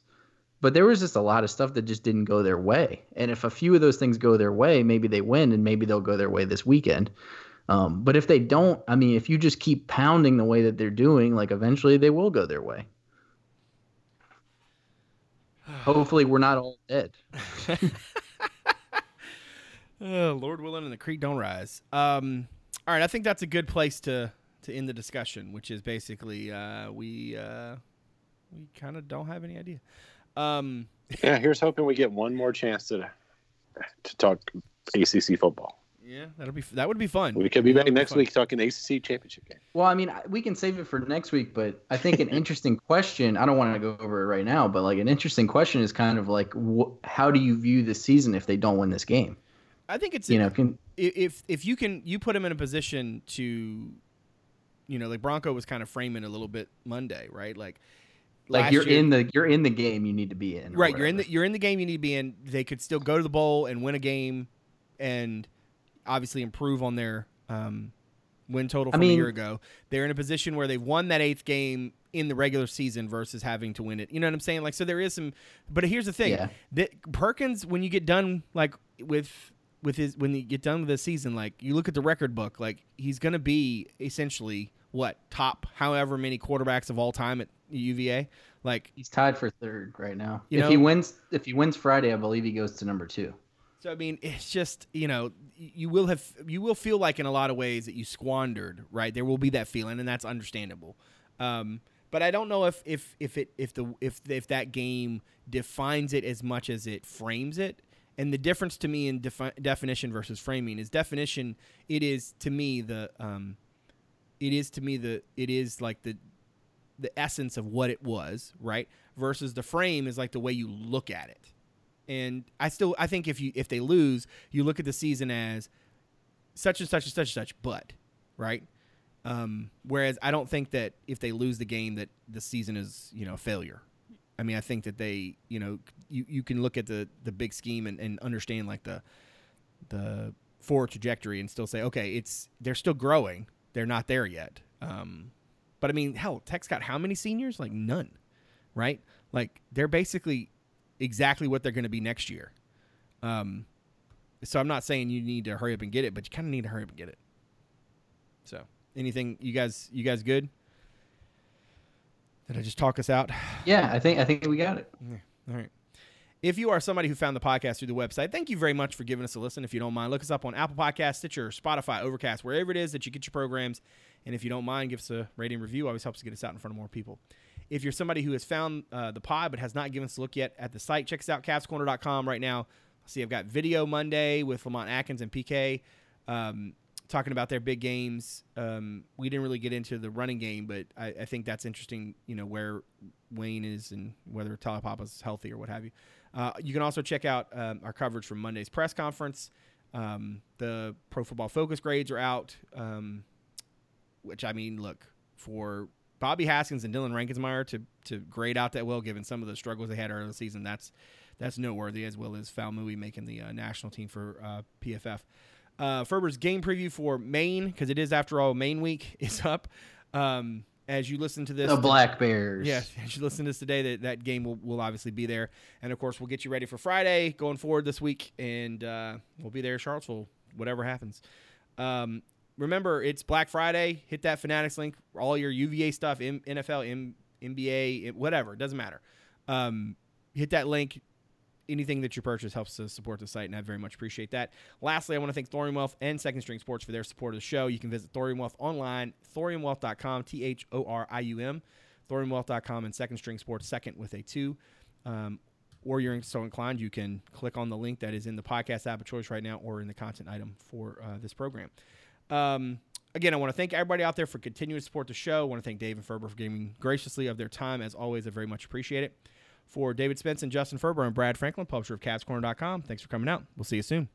But there was just a lot of stuff that just didn't go their way. And if a few of those things go their way, maybe they win and maybe they'll go their way this weekend. Um, but if they don't, I mean, if you just keep pounding the way that they're doing, like eventually they will go their way. *sighs* Hopefully, we're not all dead. oh, *laughs* Lord willing, and the creek don't rise. Um, all right, I think that's a good place to to end the discussion, which is basically uh, we uh, we kind of don't have any idea. Um, yeah, here's hoping we get one more chance to to talk ACC football. Yeah, that'll be that would be fun. We could be back next week talking ACC championship game. Well, I mean, we can save it for next week, but I think an *laughs* interesting question. I don't want to go over it right now, but like an interesting question is kind of like, wh- how do you view the season if they don't win this game? I think it's you know can, if if you can you put them in a position to, you know, like Bronco was kind of framing a little bit Monday, right? Like like you're year, in the you're in the game you need to be in. Right, you're in the you're in the game you need to be in. They could still go to the bowl and win a game, and obviously improve on their um, win total from I mean, a year ago. They're in a position where they've won that eighth game in the regular season versus having to win it. You know what I'm saying? Like, so there is some. But here's the thing: yeah. that Perkins, when you get done, like with with his when you get done with the season, like you look at the record book, like he's going to be essentially what top however many quarterbacks of all time at UVA. Like he's tied for third right now. if know, he wins, if he wins Friday, I believe he goes to number two. So I mean, it's just you know you will have you will feel like in a lot of ways that you squandered, right? There will be that feeling, and that's understandable. Um, but I don't know if if if it if the if if that game defines it as much as it frames it. And the difference to me in defi- definition versus framing is definition. It is to me the um, it is to me the it is like the the essence of what it was, right? Versus the frame is like the way you look at it. And I still I think if you if they lose, you look at the season as such and such and such and such, but right. Um, whereas I don't think that if they lose the game that the season is you know a failure. I mean I think that they you know you, you can look at the the big scheme and, and understand like the the forward trajectory and still say okay it's they're still growing they're not there yet. Um, but I mean hell Tech's got how many seniors like none, right? Like they're basically exactly what they're going to be next year. Um, so I'm not saying you need to hurry up and get it, but you kind of need to hurry up and get it. So, anything you guys you guys good? Did I just talk us out? Yeah, I think I think we got it. Yeah. All right. If you are somebody who found the podcast through the website, thank you very much for giving us a listen. If you don't mind, look us up on Apple Podcasts, Stitcher, Spotify, Overcast, wherever it is that you get your programs. And if you don't mind, give us a rating review. Always helps to get us out in front of more people. If you're somebody who has found uh, the pod but has not given us a look yet at the site, check us out, cavscorner.com right now. See, I've got video Monday with Lamont Atkins and PK um, talking about their big games. Um, we didn't really get into the running game, but I, I, think that's interesting, you know, where Wayne is and whether Taulapapa's healthy or what have you. Uh, you can also check out um, our coverage from Monday's press conference. Um, the Pro Football Focus grades are out, um, which I mean, look, for Bobby Haskins and Dillon Reinkensmeyer to to grade out that well, given some of the struggles they had earlier in the season, that's that's noteworthy, as well as Faumui making the uh, national team for uh, PFF. Uh, Ferber's game preview for Maine, because it is after all Maine week, *laughs* is up. Um, as you listen to this, the Black Bears. Yeah, *laughs* as you listen to this today, that, that game will, will obviously be there, and of course we'll get you ready for Friday going forward this week, and uh, we'll be there in Charlottesville, whatever happens. Um, remember, it's Black Friday. Hit that Fanatics link. All your UVA stuff, NFL, NBA, whatever. It doesn't matter. Um, hit that link. Anything that you purchase helps to support the site, and I very much appreciate that. Lastly, I want to thank Thorium Wealth and Second String Sports for their support of the show. You can visit Thorium Wealth online, thoriumwealth.com, T H O R I U M, thoriumwealth.com, and Second String Sports, second with a two. Um, or you're so inclined, you can click on the link that is in the podcast app of choice right now or in the content item for uh, this program. Um, again, I want to thank everybody out there for continuing to support the show. I want to thank Dave and Ferber for giving graciously of their time. As always, I very much appreciate it. For David Spence and Justin Ferber and Brad Franklin, publisher of CavsCorner.com, thanks for coming out. We'll see you soon.